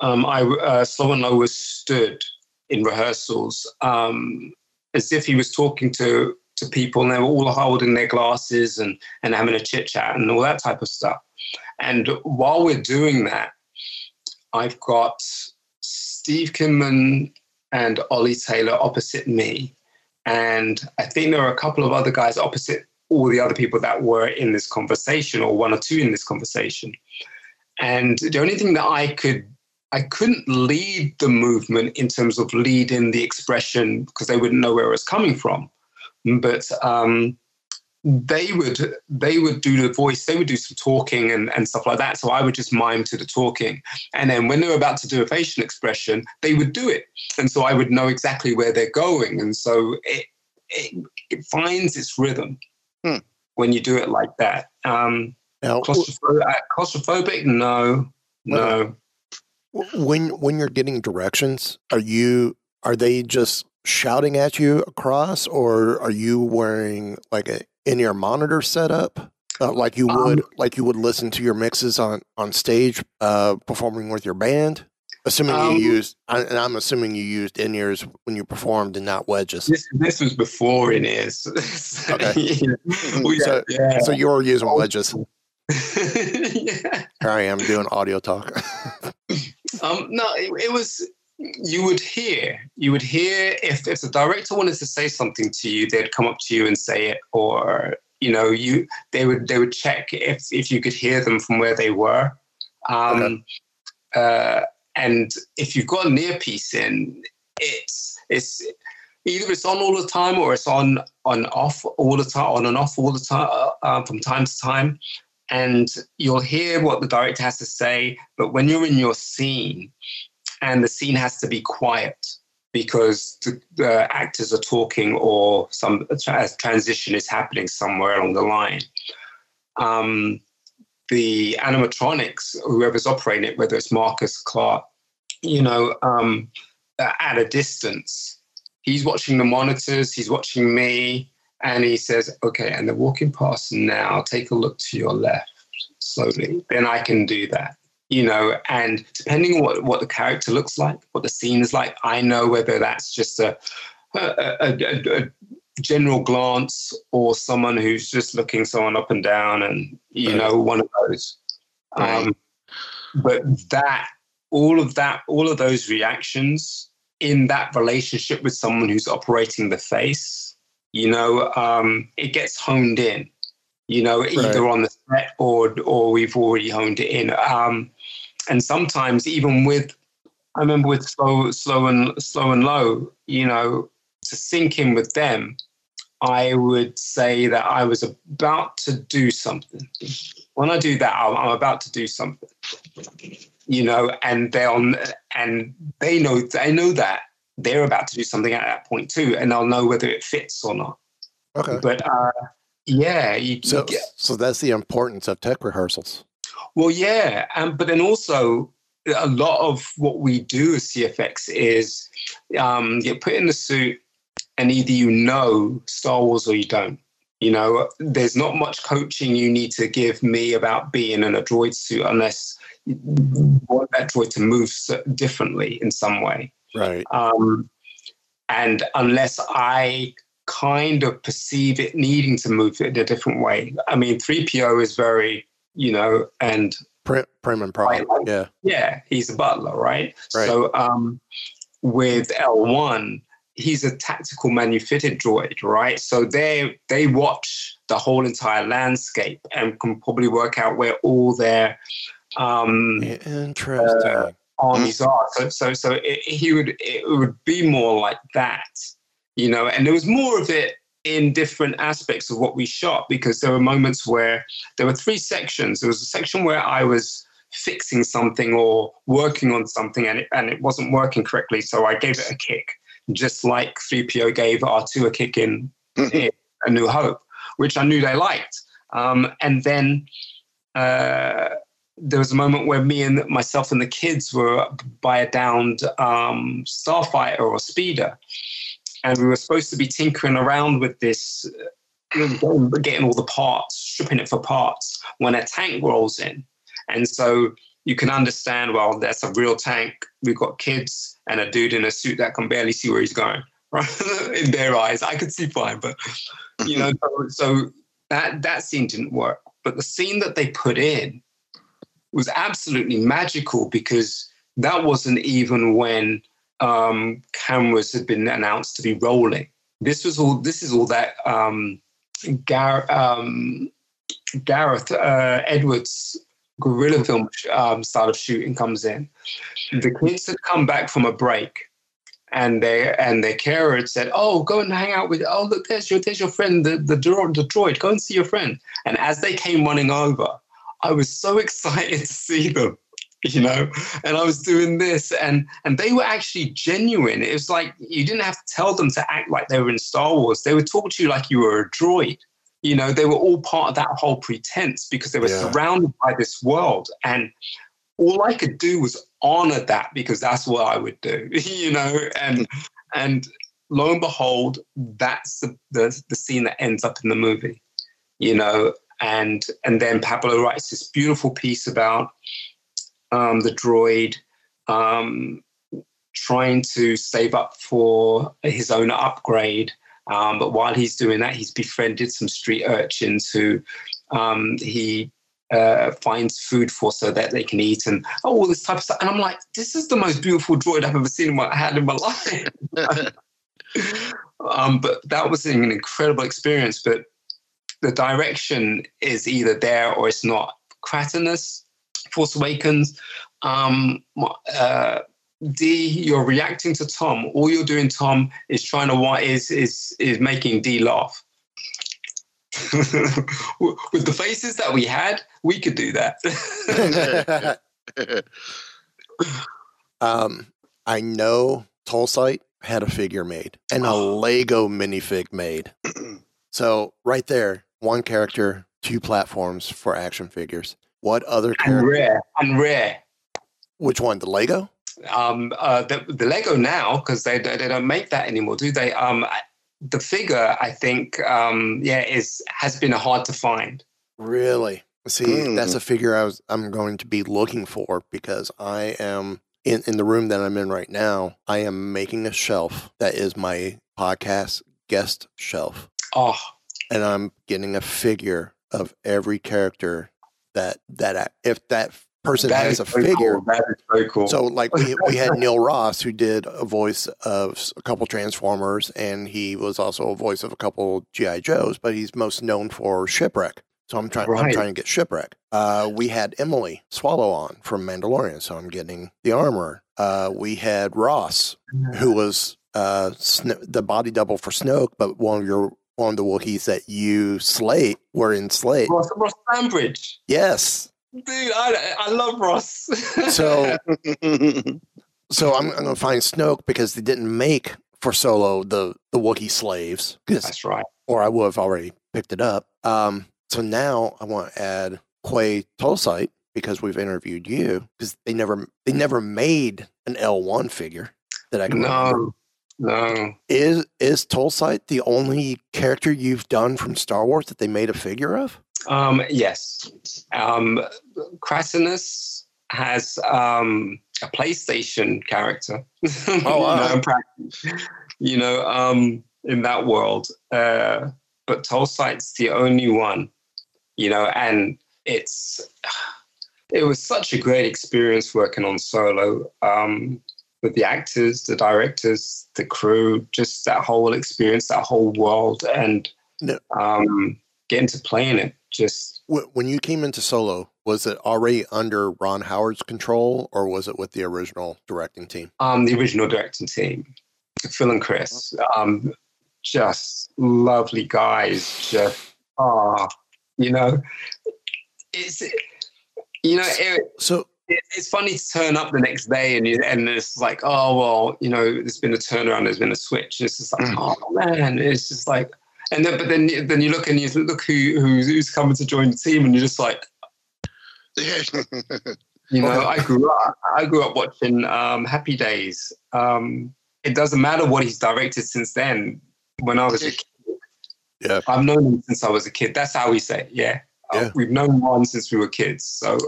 um, I uh, Slowen Lo was stood in rehearsals um, as if he was talking to to people, and they were all holding their glasses and and having a chit chat and all that type of stuff. And while we're doing that, I've got Steve Kinman and Ollie Taylor opposite me. And I think there are a couple of other guys opposite all the other people that were in this conversation, or one or two in this conversation. And the only thing that I could, I couldn't lead the movement in terms of leading the expression because they wouldn't know where it was coming from. But um, they would they would do the voice they would do some talking and, and stuff like that. So i would just mime to the talking. And then when they were about to do a facial expression they would do it. And so i would know exactly where they're going. And so it it, it finds its rhythm when you do it like that. Um Now, claustrophobic, uh, claustrophobic? No. No when when you're getting directions, are you are they just shouting at you across, or are you wearing like a in ear monitor setup, uh, like you would like you would listen to your mixes on on stage, uh, performing with your band? Assuming Um, you used, I- and I'm assuming you used in ears when you performed and not wedges. This this was before in ears. <laughs> Okay. We so, yeah. so you were using wedges. <laughs> yeah. Here I am doing audio talk. <laughs> Um, no, it, it was. You would hear. You would hear if if the director wanted to say something to you, they'd come up to you and say it, or you know, you they would they would check if if you could hear them from where they were. Um, uh, and if you've got an earpiece in, it's it's either it's on all the time or it's on on off all the time, on and off all the time uh, from time to time and you'll hear what the director has to say. But when you're in your scene, and the scene has to be quiet because the, the actors are talking or some tra- transition is happening somewhere along the line. Um, the animatronics, whoever's operating it, whether it's Marcus Clark, you know, um, at a distance, he's watching the monitors, he's watching me, and he says, okay, and they're walking past now, take a look to your left slowly. Then I can do that. You know, and depending on what, what the character looks like, what the scene is like, I know whether that's just a, a, a, a, a general glance or someone who's just looking someone up and down and, you know, one of those. Um, but that, all of that, all of those reactions in that relationship with someone who's operating the face, you know, um, it gets honed in, you know, either on the set or or we've already honed it in. Um, and sometimes even with, I remember with slow, slow and Slowen Lo, you know, to sink in with them, I would say that I was about to do something. When I do that, I'm, I'm about to do something, you know, and they'll and they know they know that they're about to do something at that point too, and they'll know whether it fits or not. Okay. But uh, yeah, you, So, you get, so that's the importance of tech rehearsals. well, yeah, um, but then also a lot of what we do as CFX is um, get put in the suit, and either you know Star Wars or you don't. You know, there's not much coaching you need to give me about being in a droid suit unless you want that droid to move differently in some way. Right. Um, and unless I kind of perceive it needing to move in a different way. I mean, 3PO is very, you know, and Prim, prim and proper. Yeah. yeah, he's a butler, right? Right. So um, with L1, he's a tactical manufactured droid, right? So they they watch the whole entire landscape and can probably work out where all their um, Interesting. uh, armies are. So so so it, he would it would be more like that, you know. And there was more of it in different aspects of what we shot because there were moments where there were three sections. There was a section where I was fixing something or working on something and it, and it wasn't working correctly, so I gave it a kick, just like 3PO gave R2 a kick in, in A New Hope, which I knew they liked. Um, and then uh, there was a moment where me and myself and the kids were by a downed um, starfighter or speeder, and we were supposed to be tinkering around with this, getting, getting all the parts, stripping it for parts. When a tank rolls in, and so you can understand. Well, that's a real tank. We've got kids and a dude in a suit that can barely see where he's going. <laughs> Right in their eyes, I could see fine, but you know, so, so that that scene didn't work. But the scene that they put in was absolutely magical because that wasn't even when um, cameras had been announced to be rolling. This was all. This is all that um, Gar- um, Gareth uh, Edwards guerrilla film um, style of shooting comes in. The kids had come back from a break, and they and their carer had said, "Oh, go and hang out with. Oh, look, there's your there's your friend, the the. The droid. Go and see your friend." And as they came running over, I was so <laughs> excited to see them, you know. And I was doing this, and and they were actually genuine. It was like you didn't have to tell them to act like they were in Star Wars. They would talk to you like you were a droid. You know, they were all part of that whole pretense because they were Yeah. surrounded by this world. And all I could do was honor that because that's what I would do, <laughs> you know. And and lo and behold, that's the, the the scene that ends up in the movie, you know. And and then Pablo writes this beautiful piece about um, the droid um, trying to save up for his own upgrade. Um, but while he's doing that, he's befriended some street urchins who um, he uh, finds food for so that they can eat and oh, all this type of stuff. And I'm like, this is the most beautiful droid I've ever seen in my had in my life. <laughs> <laughs> um, but that was an incredible experience. But the direction is either there or it's not. Cratinus, Force Awakens, um, uh, D, you're reacting to Tom. All you're doing, Tom, is trying to is is is making D laugh. <laughs> With the faces that we had, we could do that. <laughs> um, I know Tolsite had a figure made and a <gasps> Lego minifig made. so right there, one character, two platforms for action figures. What other character? And rare. And rare. Which one? The Lego? um, uh, the, the Lego now because they, they don't make that anymore, do they? Um, the figure, I think, um, yeah, is has been hard to find. Really? See, mm. that's a figure I was I'm going to be looking for because I am in in the room that I'm in right now. I am making a shelf that is my podcast guest shelf. Oh, and I'm getting a figure of every character that that I, if that person that has a figure. Cool. That is very cool. So, like we we had <laughs> Neil Ross who did a voice of a couple Transformers, and he was also a voice of a couple GI Joes, but he's most known for Shipwreck. So I'm trying. Right. I'm trying to get Shipwreck. Uh, we had Emily Swallow on from Mandalorian, so I'm getting the armor. Uh, we had Ross, who was uh, the body double for Snoke, but one of your one of the Wookiees that you slate were in Slate. Ross, Ross Sandbridge. Yes. Dude, I, I love Ross. <laughs> so, so I'm, I'm going to find Snoke because they didn't make for Solo the the Wookiee slaves. That's right. Or I would have already picked it up. Um, so now I want to add Quay Tolsite because we've interviewed you because they never they never made an L1 figure that I can no. remember. No. Is is Tolsite the only character you've done from Star Wars that they made a figure of? Um, yes. Um, Cratinus has um, a PlayStation character. <laughs> Oh, wow. you know, you know um, in that world. Uh, but Tolsite's the only one, you know, and it's it was such a great experience working on Solo um, with the actors, the directors, the crew, just that whole experience, that whole world, and no. um, getting to play in it just when you came into solo was it already under ron howard's control or was it with the original directing team? Um the original directing team. Phil and chris. Um just lovely guys just ah you know it's you know it, so it's funny to turn up the next day and you, and it's like oh well you know there's been a turnaround there's been a switch it's just like mm. oh man it's just like and then, but then, then you look and you look who who's, who's coming to join the team, and you're just like, <laughs> you know, I grew up. I grew up watching um, Happy Days. Um, it doesn't matter what he's directed since then. When I was a kid, yeah, I've known him since I was a kid. That's how we say, it. yeah. Yeah. Uh, we've known Ron since we were kids. So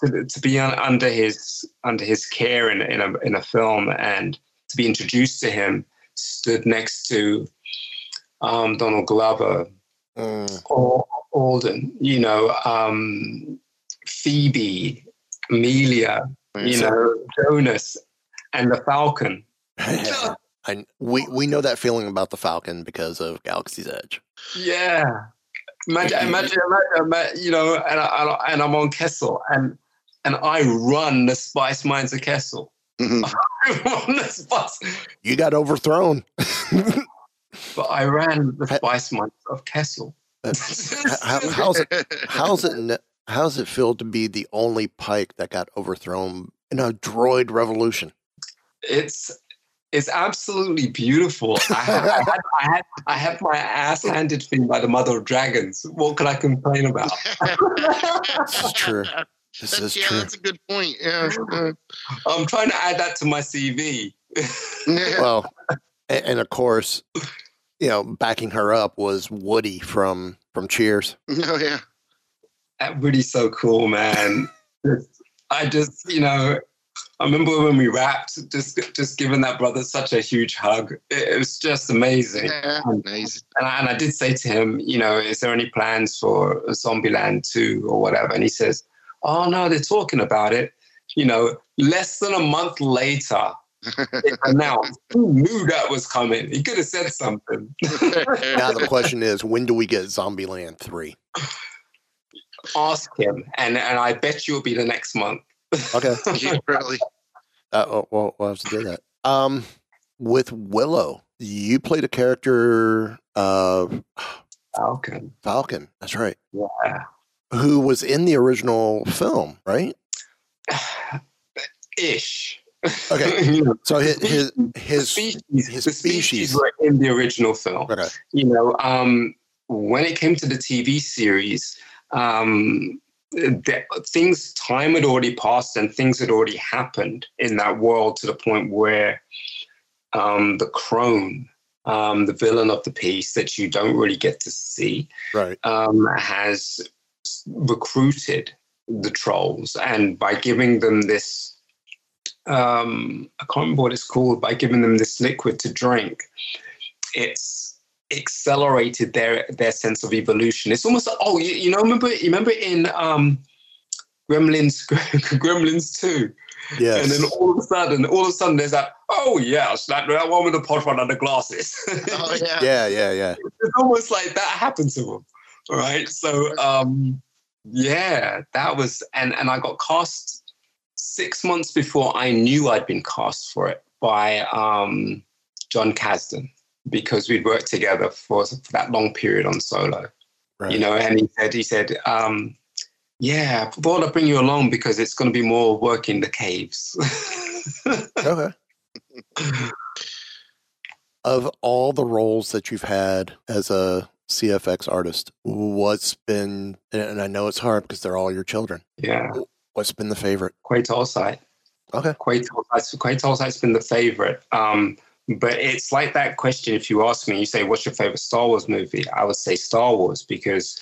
to, to be un, under his under his care in in a in a film and to be introduced to him, stood next to um, Donald Glover, mm. or Alden, you know, um, Phoebe, Emilia, you know, Jonas, and the Falcon. and we we know that feeling about the Falcon because of Galaxy's Edge. Yeah, imagine, imagine, imagine you know, and, I, and I'm on Kessel, and and I run the Spice Mines of Kessel. Mm-hmm. <laughs> I run the Spice. You got overthrown. but I ran the spice month of Kessel. how, how's it? How's it? How's it feel to be the only Pyke that got overthrown in a droid revolution? It's it's absolutely beautiful. I have, I, have, I, have my ass handed to me by the mother of dragons. What can I complain about? is true. This that's, is yeah, true. That's a good point. Yeah. I'm trying to add that to my CV. well, and, and of course, you know, backing her up was Woody from from Cheers. Oh yeah, that Woody's so cool, man. I just, you know, I remember when we rapped, just just giving that brother such a huge hug. It, it was just amazing. Yeah, and, nice. And I, and I did say to him, you know, is there any plans for Zombieland 2 or whatever? And he says, oh, no, they're talking about it. You know, less than a month later, it <laughs> announced. Who knew that was coming? He could have said something. <laughs> now the question is, when do we get Zombieland three? Ask him, and and I bet you it'll be the next month. Okay. <laughs> Yeah, really. Uh, oh, well, we'll have to do that. Um, with Willow, you played a character, uh, Falcon. Falcon. That's right. Yeah. Who was in the original film, right? <sighs> Ish. Okay. <laughs> So his his his, species, his species. species were in the original film. Okay. You know, um, when it came to the TV series, um, the, things time had already passed and things had already happened in that world to the point where um, the crone, um, the villain of the piece that you don't really get to see, Right. um, has recruited the trolls, and by giving them this, um, I can't remember what it's called, by giving them this liquid to drink, it's accelerated their their sense of evolution. It's almost like, oh, you, you know, remember you remember in um, Gremlins <laughs> Gremlins two. yeah, And then all of a sudden, all of a sudden, there's that. Oh yes, that, that one with the pod one and the glasses. <laughs> Oh yeah. yeah, yeah, yeah. it's almost like that happened to him. All right. So um yeah, that was and and I got cast six months before I knew I'd been cast for it by um Jon Kasdan because we'd worked together for, for that long period on solo. Right. You know, and he said he said, um, yeah, I thought I'd bring you along because it's gonna be more work in the caves. <laughs> Okay. Of all the roles that you've had as a CFX artist, what's been, and I know it's hard because they're all your children, yeah. what's been the favorite? Quay Tolsite. Okay. Quite Quay Tolsite's been the favorite. Um, but it's like that question if you ask me, you say, What's your favorite Star Wars movie? I would say Star Wars because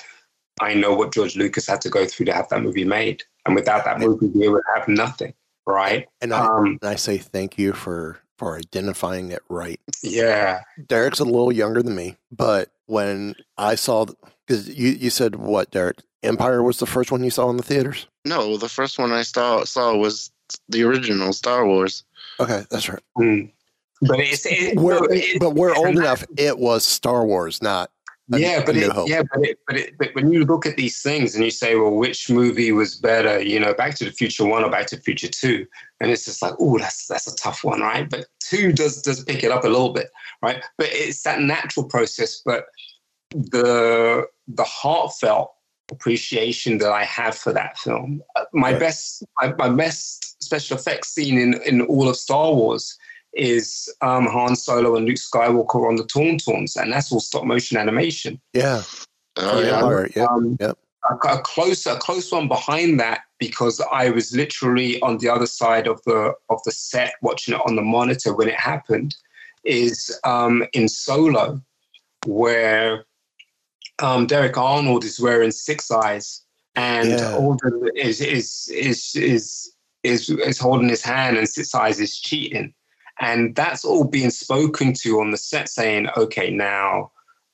I know what George Lucas had to go through to have that movie made. And without that movie, we would have nothing. Right. And I, Um, and I say thank you for for identifying it right. yeah. Derek's a little younger than me, but when I saw, because you, you said what, Derek? Empire was the first one you saw in the theaters? No, the first one I saw saw was the original Star Wars. Okay, that's right. Mm. But it's it, We're, no, it- but we're old enough. It was Star Wars, not A- yeah, but it, yeah, but it, but it, but when you look at these things and you say, well, which movie was better? You know, Back to the Future One or Back to the Future Two, and it's just like, oh, that's that's a tough one, right? But two does does pick it up a little bit, right? But it's that natural process. But the the heartfelt appreciation that I have for that film, uh, my Right. best my, my best special effects scene in in all of Star Wars is um, Han Solo and Luke Skywalker on the Tauntauns, and that's all stop motion animation. Yeah. Oh Yeah. yeah. Empire, yep, Um, yep. A, a close, a close one behind that because I was literally on the other side of the of the set watching it on the monitor when it happened. Is um, in Solo, where um, Derek Arnold is wearing six eyes, and Yeah. Alden is is is is is is holding his hand, and six eyes is cheating, and that's all being spoken to on the set, saying, "Okay, now."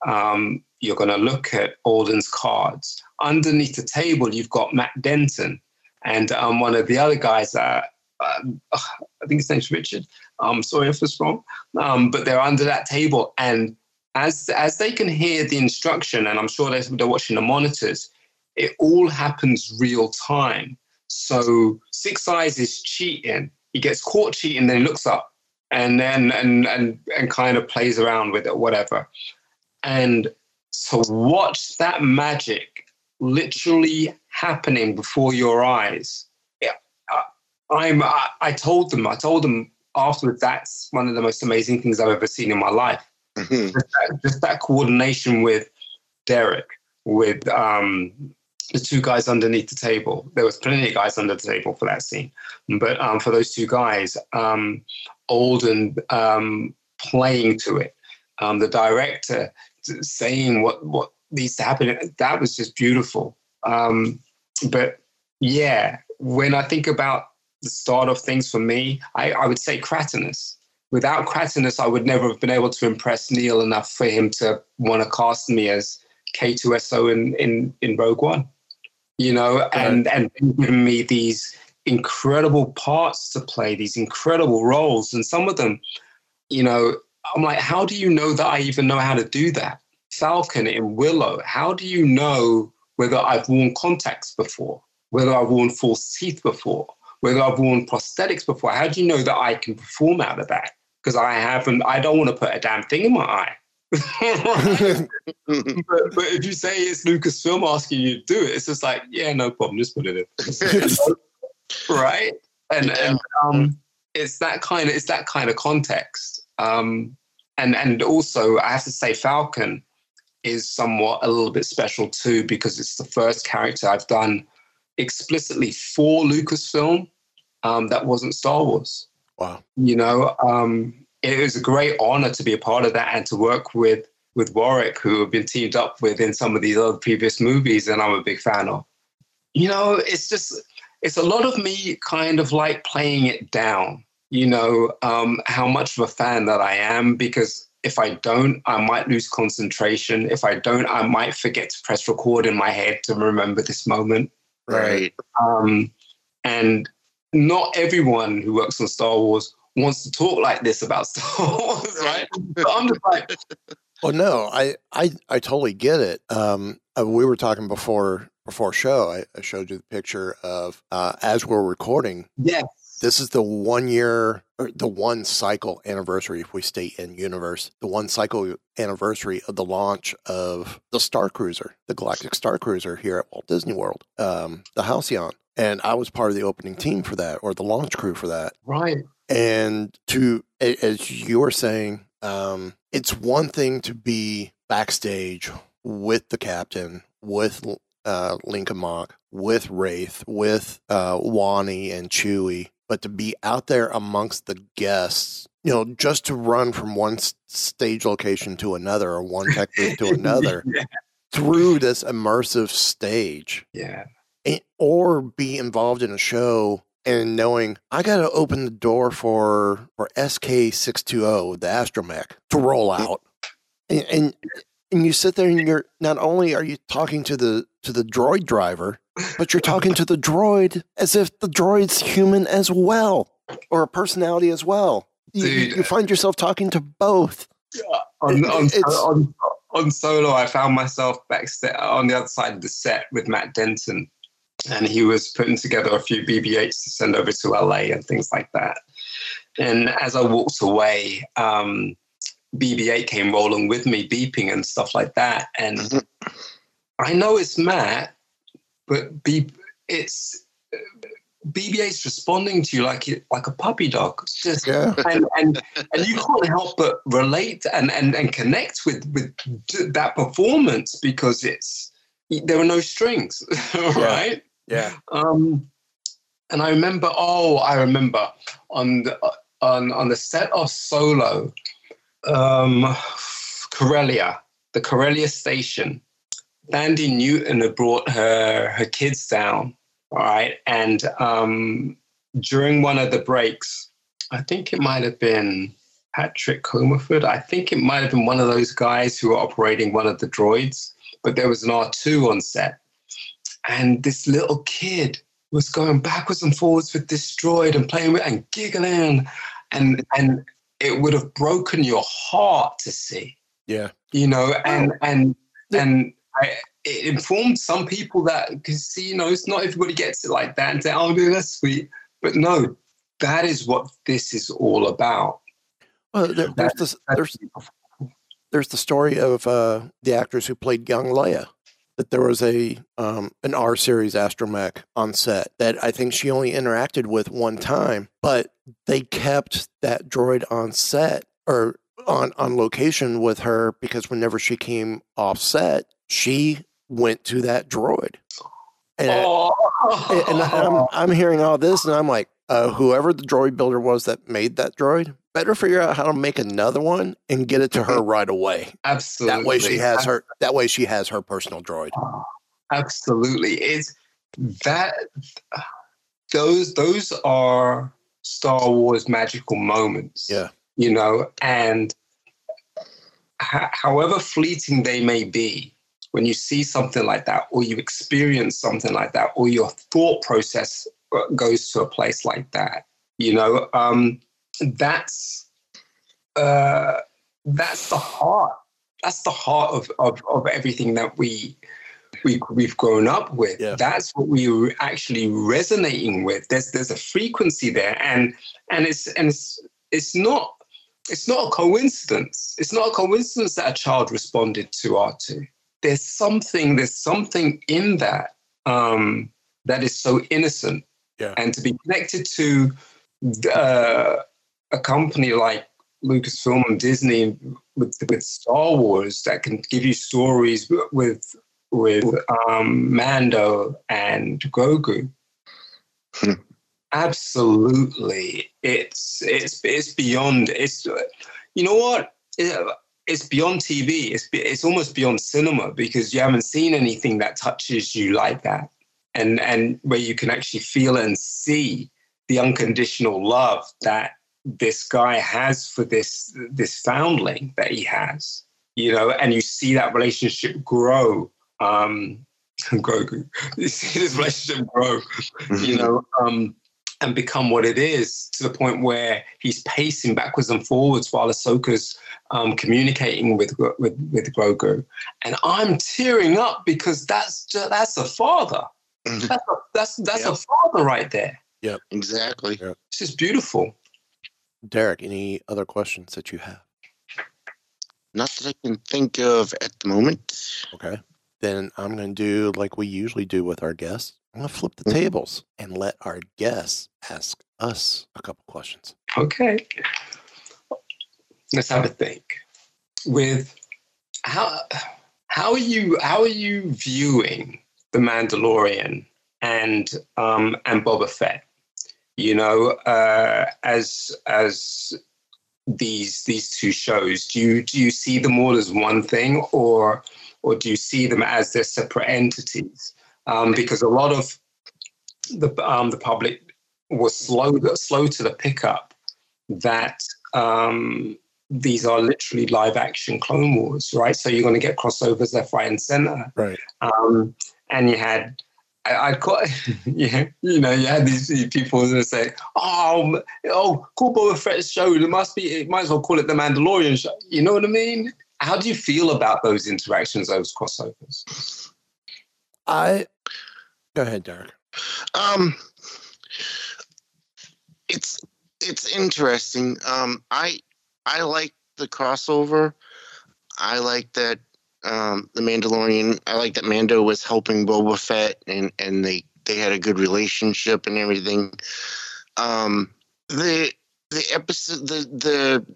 Um, you're going to look at Alden's cards. Underneath the table, you've got Matt Denton and um, one of the other guys. Uh, um, I think his name's Richard. I'm sorry if it's wrong, um, but they're under that table, and as as they can hear the instruction, and I'm sure they're, they're watching the monitors, it all happens real time. So Six Eyes is cheating. He gets caught cheating, then he looks up, and then and and and kind of plays around with it, whatever. And to watch that magic literally happening before your eyes. Yeah, I'm. I, I told them. I told them afterwards. That's one of the most amazing things I've ever seen in my life. Mhm. Just that, just that coordination with Derek, with um, the two guys underneath the table. There was plenty of guys under the table for that scene, but um, for those two guys, um, Alden um, playing to it, um, the director saying what what needs to happen. That was just beautiful. Um, but yeah, when I think about the start of things for me, I, I would say Cratinus. Without Cratinus, I would never have been able to impress Neal enough for him to want to cast me as K2SO in, in, in Rogue One. You know, and, and giving me these incredible parts to play, these incredible roles. And some of them, you know, I'm like, how do you know that I even know how to do that? Falcon in Willow, how do you know whether I've worn contacts before, whether I've worn false teeth before, whether I've worn prosthetics before? How do you know that I can perform out of that? Because I haven't, I don't want to put a damn thing in my eye. <laughs> but, but if you say it's Lucasfilm asking you to do it, it's just like, yeah, no problem, just put it in. <laughs> right? And and um, it's that kind of it's that kind of context. Um, and and also, I have to say, Falcon is somewhat a little bit special too because it's the first character I've done explicitly for Lucasfilm um, that wasn't Star Wars. Wow. You know, um, it was a great honor to be a part of that and to work with with Warwick, who have been teamed up with in some of these other previous movies, and I'm a big fan of. You know, it's just it's a lot of me kind of like playing it down. You know, um, how much of a fan that I am because if I don't, I might lose concentration. If I don't, I might forget to press record in my head to remember this moment. Right. Um, and not everyone who works on Star Wars wants to talk like this about <laughs> Star Wars, right? But I'm just like, Well, no, I, I, I totally get it. Um, uh, we were talking before before show. I, I showed you the picture of uh, as we're recording. yes, This is the one year, or the one cycle anniversary. If we stay in universe, the one cycle anniversary of the launch of the Star Cruiser, the Galactic Star Cruiser here at Walt Disney World, um, the Halcyon, and I was part of the opening team for that, or the launch crew for that. right. And to as you were saying, um, it's one thing to be backstage with the captain, with uh, Lenka Mok, with Raithe, with uh, Wani and Chewy, but to be out there amongst the guests, you know, just to run from one stage location to another or one tech booth to <laughs> another yeah. through this immersive stage yeah. and- or be involved in a show and knowing I got to open the door for for SK six two zero the astromech to roll out, and, and and you sit there and you're not only are you talking to the to the droid driver, but you're talking to the droid as if the droid's human as well or a personality as well. You, you- Dude. you find yourself talking to both. on, on, on, on solo, I found myself backstage on the other side of the set with Matt Denton, and he was putting together a few BB-8s to send over to LA and things like that. And as I walked away, um, BB-8 came rolling with me, beeping and stuff like that. And I know it's Matt, but B, it's BB-8's responding to you like like a puppy dog. It's just Yeah. and, and and you can't help but relate and and, and connect with with that performance because it's there are no strings, <laughs> right? Yeah. Um, and I remember, oh, I remember on the on on the set of Solo, um, Corellia, the Corellia station. Thandie Newton had brought her her kids down, all right, and um, during one of the breaks, I think it might have been Patrick Comerford. I think it might have been one of those guys who were operating one of the droids, but there was an R2 on set. And this little kid was going backwards and forwards with this droid and playing with and giggling. And and it would have broken your heart to see. Yeah. You know, and and and I, it informed some people that because see, you know, it's not everybody gets it like that and say, "Oh, that's sweet," but no, that is what this is all about. Well, there, there's this, there's there's the story of uh, the actress who played young Leia. That there was a um, an R series astromech on set that I think she only interacted with one time, but they kept that droid on set or on on location with her because whenever she came off set, she went to that droid. And, Oh. and I'm, I'm hearing all this, and I'm like, uh, whoever the droid builder was that made that droid, better figure out how to make another one and get it to her right away. Absolutely. That way she has her. That way she has her personal droid. Absolutely. It's that those those are Star Wars magical moments. Yeah. You know, and h- however fleeting they may be, when you see something like that, or you experience something like that, or your thought process uh, goes to a place like that, you know, um, that's uh, that's the heart. That's the heart of, of, of everything that we we we've grown up with. Yeah. That's what we were actually resonating with. There's there's a frequency there, and and it's and it's it's not it's not a coincidence. It's not a coincidence that a child responded to R2. There's something there's something in that um, that is so innocent, Yeah. and to be connected to uh, a company like Lucasfilm and Disney with with Star Wars that can give you stories with with um, Mando and Grogu. Hmm. Absolutely, it's it's it's beyond. It's you know what. It- it's beyond TV. It's it's almost beyond cinema because you haven't seen anything that touches you like that, and and where you can actually feel and see the unconditional love that this guy has for this this foundling that he has you know and you see that relationship grow um <laughs> grow you see this relationship grow you know um and become what it is to the point where he's pacing backwards and forwards while Ahsoka's um, communicating with with with Grogu, and I'm tearing up because that's ju- that's a father. Mhm. That's a, that's that's Yep. a father right there. Yeah, exactly. It's just beautiful. Derek, any other questions that you have? Not that I can think of at the moment. Okay. Then I'm going to do like we usually do with our guests. I'm going to flip the Mhm. tables and let our guests ask us a couple questions. Okay. Let's have a think. With how how are you how are you viewing the Mandalorian and um and Boba Fett? You know, uh, as as these these two shows, do you do you see them all as one thing, or or do you see them as they're separate entities? Um, because a lot of the um, the public was slow slow to the pickup that um, these are literally live action Clone Wars, right? So you're going to get crossovers left, right, and center. Right. Um, and you had, I, I call, <laughs> yeah, you know, you had these people that say, "Oh, m- oh, cool Boba Fett show. It must be. It might as well call it the Mandalorian show." You know what I mean? How do you feel about those interactions, those crossovers? I go ahead, Derek. Um, it's it's interesting. Um, I I like the crossover. I like that um, the Mandalorian. I like that Mando was helping Boba Fett, and and they they had a good relationship and everything. Um, the the episode the the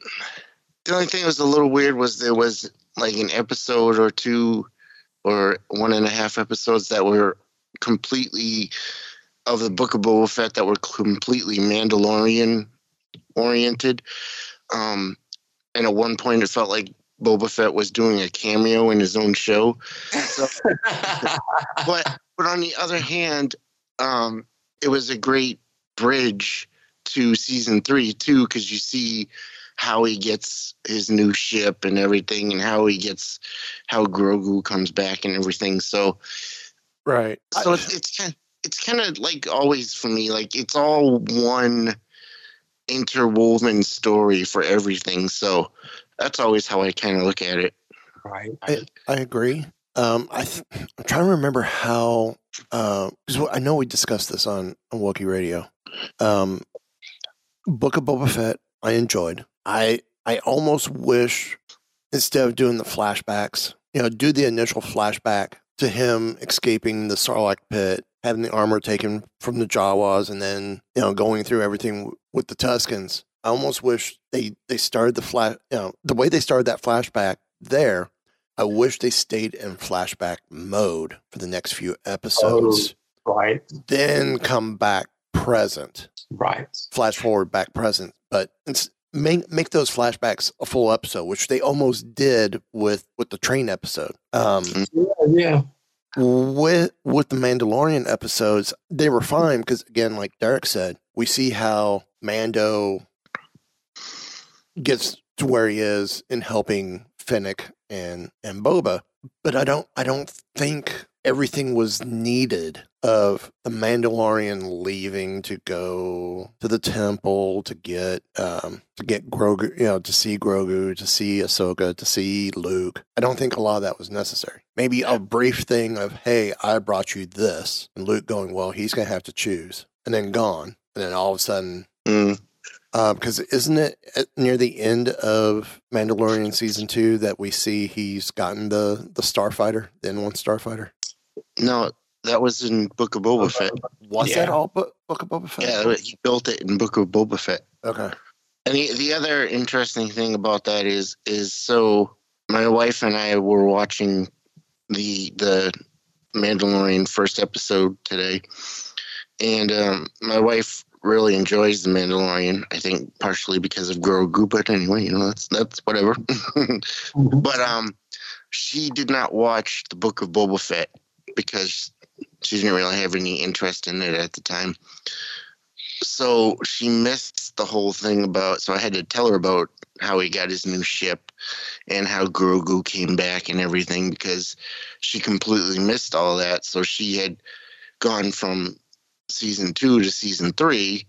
the only thing that was a little weird was there was like an episode or two or one and a half episodes that were completely of the Book of Boba Fett that were completely Mandalorian oriented. Um, and at one point, it felt like Boba Fett was doing a cameo in his own show. So, <laughs> but but on the other hand, um, it was a great bridge to season three too, because you see how he gets his new ship and everything, and how he gets how Grogu comes back and everything. So Right. so it's it's kind it's kind of like always for me like it's all one interwoven story for everything so that's always how i kind of look at it right. I, I agree. Um, I th- I'm trying to remember how because I know we discussed this on on Wookiee Radio. Um, Book of Boba Fett, I enjoyed. I I almost wish instead of doing the flashbacks, you know, do the initial flashback to him escaping the Sarlacc pit, having the armor taken from the Jawas, and then you know going through everything with the Tuscans. I almost wish they they started the flash, you know, the way they started that flashback there. I wish they stayed in flashback mode for the next few episodes, Right. then come back present, Right. flash forward back present. But it's, make make those flashbacks a full episode, which they almost did with with the train episode. Um, Yeah. yeah. with with the Mandalorian episodes, they were fine because again, like Derek said, we see how Mando gets to where he is in helping Fennec and and Boba, but I don't I don't think everything was needed of the Mandalorian leaving to go to the temple to get um to get Grogu, you know, to see Grogu, to see Ahsoka, to see Luke. I don't think a lot of that was necessary. Maybe a brief thing of, "Hey, I brought you this," and Luke going, "Well, he's going to have to choose," and then gone, and then all of a sudden. Mm. Because isn't it at, near the end of Mandalorian season two that we see he's gotten the the starfighter, the N one starfighter? No, that was in Book of Boba Fett. Was Yeah. that all Book, Book of Boba Fett? Yeah, he built it in Book of Boba Fett. Okay. And the, the other interesting thing about that is is so my wife and I were watching the the Mandalorian first episode today, and um, my wife really enjoys the Mandalorian. I think partially because of Grogu, but anyway, you know that's that's whatever. <laughs> but um, she did not watch the Book of Boba Fett because she didn't really have any interest in it at the time so she missed the whole thing about so i had to tell her about how he got his new ship and how grogu came back and everything because she completely missed all that so she had gone from season two to season three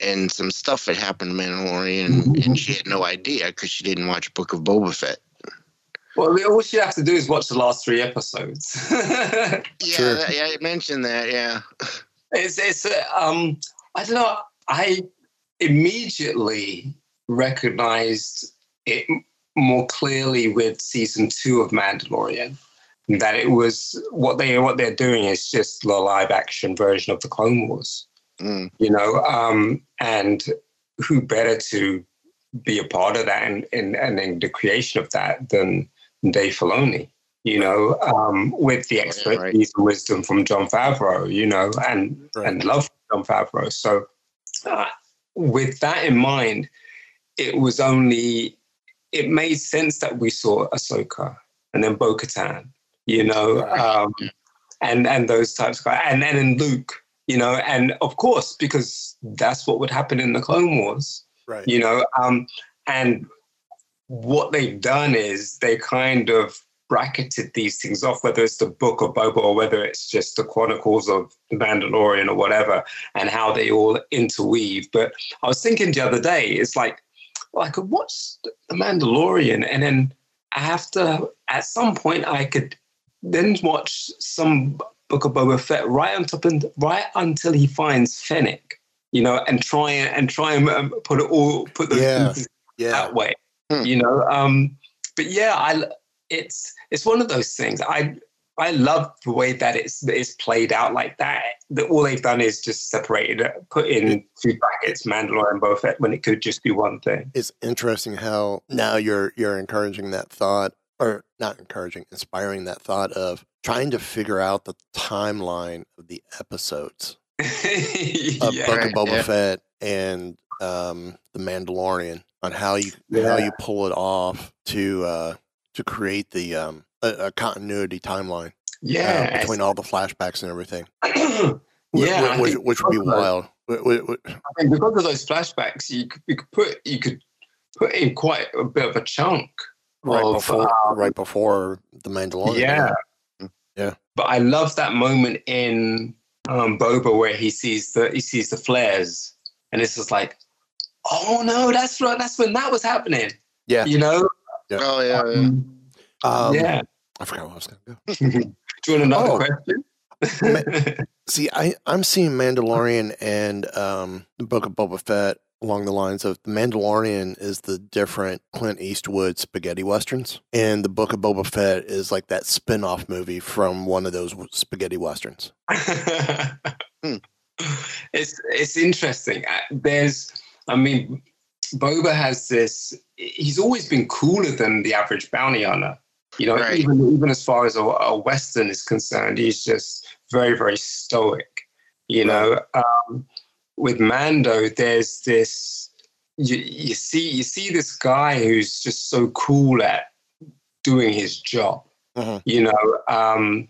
and some stuff had happened to mandalorian and she had no idea because she didn't watch book of boba fett Well, all you have to do is watch the last three episodes. <laughs> yeah, Sure. that- yeah i mentioned that yeah it's it's uh, um I don't know. I immediately recognized it more clearly with season two of Mandalorian that it was what they what they're doing is just the live action version of the Clone Wars. Mm. You know, um, and who better to be a part of that and and, and in the creation of that than Dave Filoni? You know, um, with the expertise and wisdom from Jon Favreau, you know, and and love from Jon Favreau. So, uh, with that in mind, it was only it made sense that we saw Ahsoka and then Bo Katan, you know, um, and and those types of guys, and and then Luke, you know, and of course because that's what would happen in the Clone Wars, Right. you know, um, and what they've done is they kind of bracketed these things off, whether it's the book of Boba or whether it's just the Chronicles of the Mandalorian or whatever, and how they all interweave. But I was thinking the other day, it's like, well, I could watch the Mandalorian, and then after, at some point, I could then watch some book of Boba Fett right on top and right until he finds Fennec, you know, and try and try and um, put it all put those Yeah. Yeah. that way, you know. Um, but yeah, I it's it's one of those things. I I love the way that it's it's played out like that. That all they've done is just separated put in two brackets, Mandalorian and Boba Fett, when it could just be one thing. It's interesting how now you're you're encouraging that thought, or not encouraging, inspiring that thought of trying to figure out the timeline of the episodes <laughs> of Yeah. Book of Boba yeah. Fett and um, the Mandalorian on how you how you pull it off to uh, to create the um, a, a continuity timeline. uh, Yeah. between all the flashbacks and everything. <clears throat> yeah, Wh- I which, which would be of wild. I mean, because of those flashbacks, you could, you could put you could put in quite a bit of a chunk Right of, before, um, right before the Mandalorian. Yeah. yeah. But I love that moment in um, Boba where he sees the he sees the flares, and it's just like, oh no, that's right, that's when that was happening. Yeah. You know. Yeah. Oh yeah. Um, yeah. I forgot what I was going to go. <laughs> Do you want another Oh. question? <laughs> See, I, I'm seeing Mandalorian and um, the Book of Boba Fett along the lines of the Mandalorian is the different Clint Eastwood spaghetti westerns, and the Book of Boba Fett is like that spin off movie from one of those spaghetti westerns. <laughs> it's it's interesting. Uh, There's, I mean, Boba has this. He's always been cooler than the average bounty hunter. You know, Right. even even as far as a, a Western is concerned, he's just very very stoic. You know, um, with Mando, there's this. You, you see you see this guy who's just so cool at doing his job. Mm-hmm. You know, um,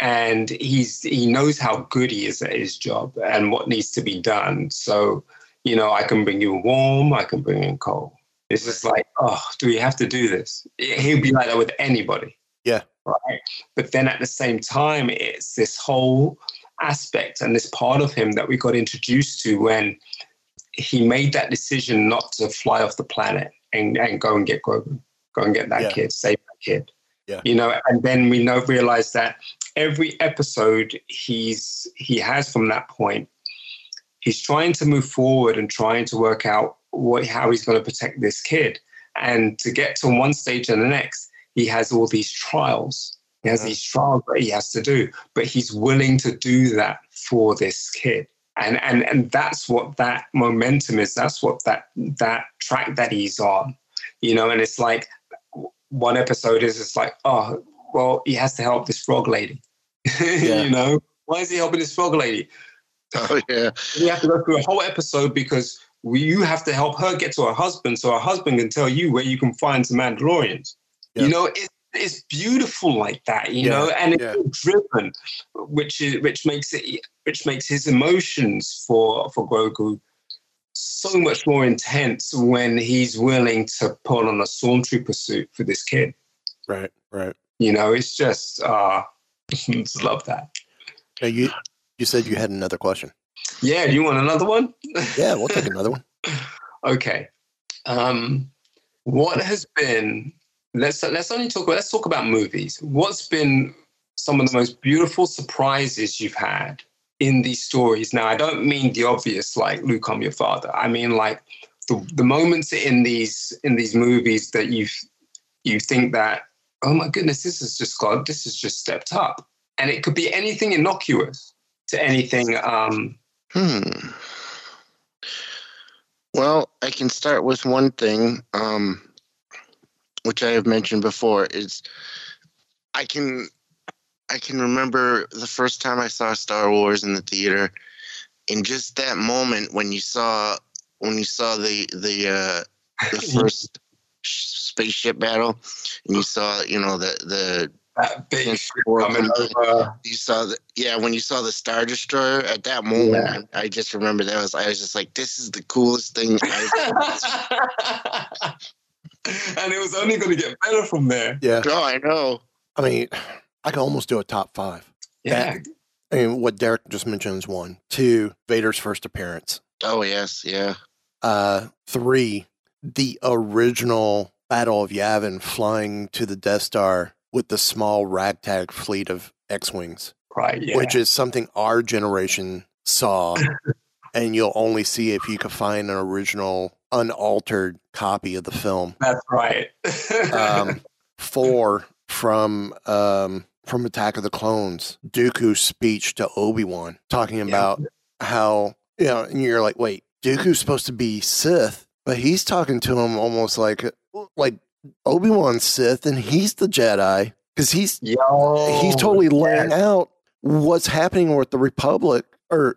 and he's he knows how good he is at his job and what needs to be done. So, you know, I can bring you warm, I can bring in cold. It's just like, oh, do we have to do this? He'll be like that with anybody. Yeah. Right. But then at the same time, it's this whole aspect and this part of him that we got introduced to when he made that decision not to fly off the planet and, and go and get Grogu, go and get that Yeah. kid, save that kid. Yeah. You know, and then we know realize that every episode he's he has from that point, he's trying to move forward and trying to work out what how he's going to protect this kid. And to get to one stage and the next, he has all these trials. He has these trials that he has to do, but he's willing to do that for this kid. And and and that's what that momentum is. That's what that that track that he's on. You know, and it's like one episode is it's like, oh, well, he has to help this frog lady. <laughs> you know, why is he helping this frog lady? <laughs> Oh yeah. We have to go through a whole episode because we, you have to help her get to her husband, so her husband can tell you where you can find some Mandalorians. You know, it's it's beautiful like that, you Yeah, know, and it's yeah. driven, which is which makes it which makes his emotions for for Grogu so much more intense when he's willing to put on a stormtrooper suit for this kid. Right, right. You know, it's just uh just <laughs> love that. Now you you said you had another question. Yeah, do you want another one? Yeah, we'll take another one. <laughs> Okay. Um, what has been? Let's let's only talk. Let's talk about movies. What's been some of the most beautiful surprises you've had in these stories? Now, I don't mean the obvious, like Luke, I'm your father. I mean like the the moments in these in these movies that you you think that oh my goodness, this has just got this has just stepped up, and it could be anything innocuous to anything. Um, Hmm. Well, I can start with one thing, um, which I have mentioned before. Is I can I can remember the first time I saw Star Wars in the theater, and just that moment when you saw when you saw the the uh, the <laughs> first spaceship battle, and you saw you know the the that big coming over. You saw the yeah when you saw the Star Destroyer at that moment. I, I just remember that was I was just like, this is the coolest thing. <laughs> <laughs> I've <laughs> and it was only going to get better from there. Yeah. Oh, I know. I mean, I can almost do a top five. Yeah. That- I mean, what Derek just mentioned is one. Two, Vader's first appearance. Oh yes, yeah. Uh, three, the original Battle of Yavin flying to the Death Star with the small ragtag fleet of X-wings, Right. Yeah. which is something our generation saw, <laughs> and you'll only see if you can find an original, unaltered copy of the film. That's right. um, <laughs> four from um, from Attack of the Clones, Dooku's speech to Obi Wan, talking about how you know, and you're like, wait, Dooku's supposed to be Sith, but he's talking to him almost like like Obi Wan's Sith, and he's the Jedi because he's Yo, he's totally laying out what's happening with the Republic or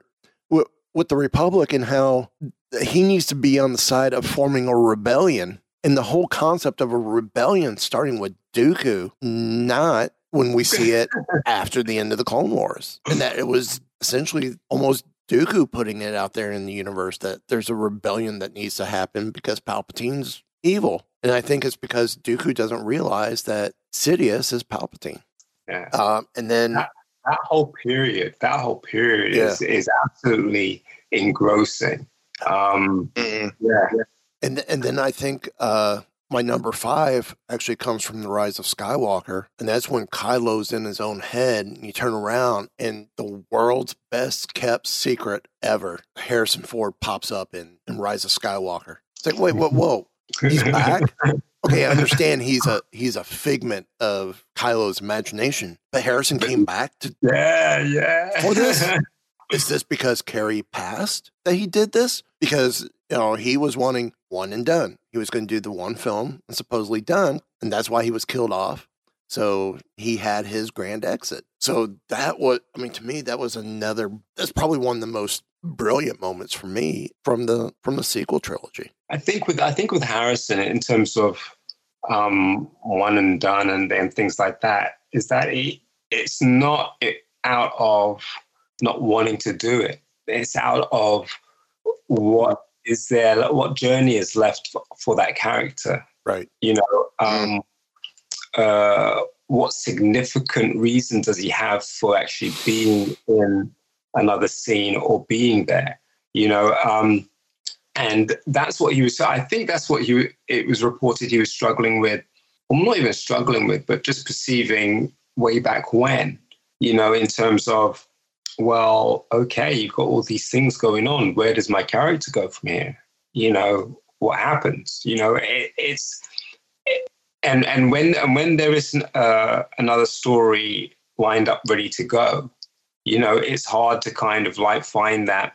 with, with the Republic and how he needs to be on the side of forming a rebellion. And the whole concept of a rebellion starting with Dooku, not when we see it <laughs> after the end of the Clone Wars. And that it was essentially almost Dooku putting it out there in the universe that there's a rebellion that needs to happen because Palpatine's evil. And I think it's because Dooku doesn't realize that Sidious is Palpatine. Yeah. Um, and then that, that whole period, that whole period is is absolutely engrossing. Um, yeah. And and then I think uh, my number five actually comes from the Rise of Skywalker, and that's when Kylo's in his own head, and you turn around, and the world's best kept secret ever, Harrison Ford pops up in, in Rise of Skywalker. It's like, wait, what? Whoa, he's back. Okay, I understand he's a he's a figment of Kylo's imagination, but Harrison came back to Yeah, yeah. for this? <laughs> Is this because Carrie passed that he did this? Because you know he was wanting one and done. He was going to do the one film and supposedly done, and that's why he was killed off. So he had his grand exit. So that was, I mean, to me, that was another. That's probably one of the most brilliant moments for me from the from the sequel trilogy. I think with I think with Harrison in terms of um, one and done and, and things like that is that he it's not out of not wanting to do it. It's out of what is there, what journey is left for, for that character. Right. You know, um, uh, what significant reason does he have for actually being in another scene or being there? You know, um, and that's what he was. I think that's what he. It was reported he was struggling with, or not even struggling with, but just perceiving way back when. You know, in terms of, well, okay, you've got all these things going on. Where does my character go from here? You know, what happens? You know, it, it's and and when and when there is uh, another story lined up ready to go, you know, it's hard to kind of like find that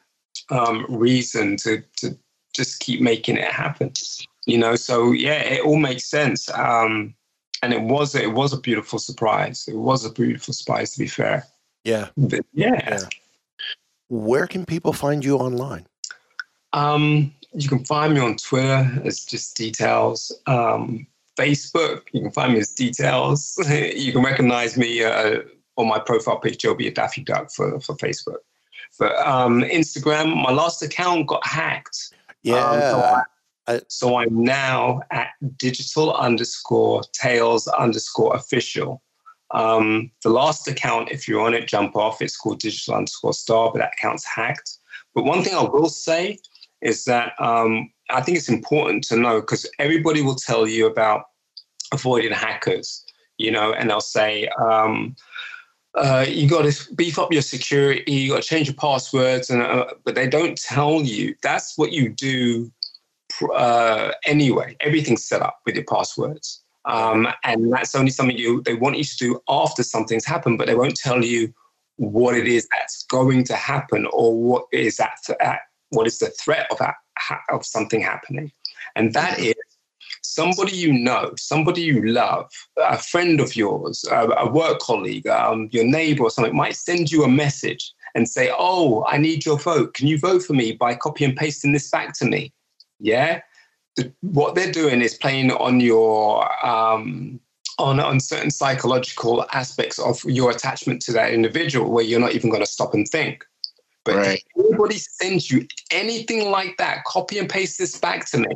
um, reason to to just keep making it happen. You know, so yeah, it all makes sense. Um, and it was it was a beautiful surprise. It was a beautiful surprise, to be fair. Yeah. Yeah. Yeah. Where can people find you online? Um, you can find me on Twitter as just details. Um, Facebook, you can find me as details. <laughs> you can recognize me uh, on my profile picture. I'll be a Daffy Duck for, for Facebook. But um, Instagram, my last account got hacked. Yeah. Um, so, I, so I'm now at digital underscore tails underscore official. Um, the last account, if you're on it, jump off. It's called digital underscore star, but that account's hacked. But one thing I will say is that um, I think it's important to know because everybody will tell you about avoiding hackers, you know, and they'll say, um, uh, you got to beef up your security, you got to change your passwords, and uh, but they don't tell you that's what you do uh, anyway. Everything's set up with your passwords, um, and that's only something you they want you to do after something's happened, but they won't tell you what it is that's going to happen or what is that what is the threat of that of something happening, and that is somebody you know, somebody you love, a friend of yours, a, a work colleague, um, your neighbor or something might send you a message and say, "Oh, I need your vote. Can you vote for me by copy and pasting this back to me?" Yeah, the, what they're doing is playing on your um, on on certain psychological aspects of your attachment to that individual, where you're not even going to stop and think. But right. if anybody sends you anything like that, copy and paste this back to me.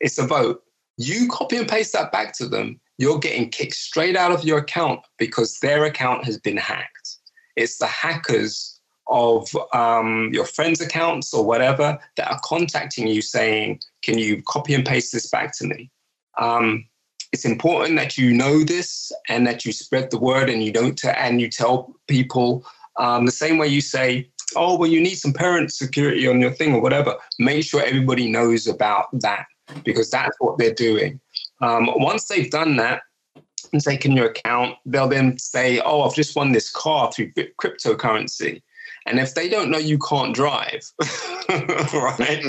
It's a vote. You copy and paste that back to them, you're getting kicked straight out of your account because their account has been hacked. It's the hackers of um, your friends' accounts or whatever that are contacting you saying, Can you copy and paste this back to me? Um, it's important that you know this and that you spread the word and you don't t- and you tell people um, the same way you say oh, well, you need some parent security on your thing or whatever. Make sure everybody knows about that because that's what they're doing. Um, once they've done that and taken your account, they'll then say, oh, I've just won this car through cryptocurrency. And if they don't know you can't drive, <laughs> right,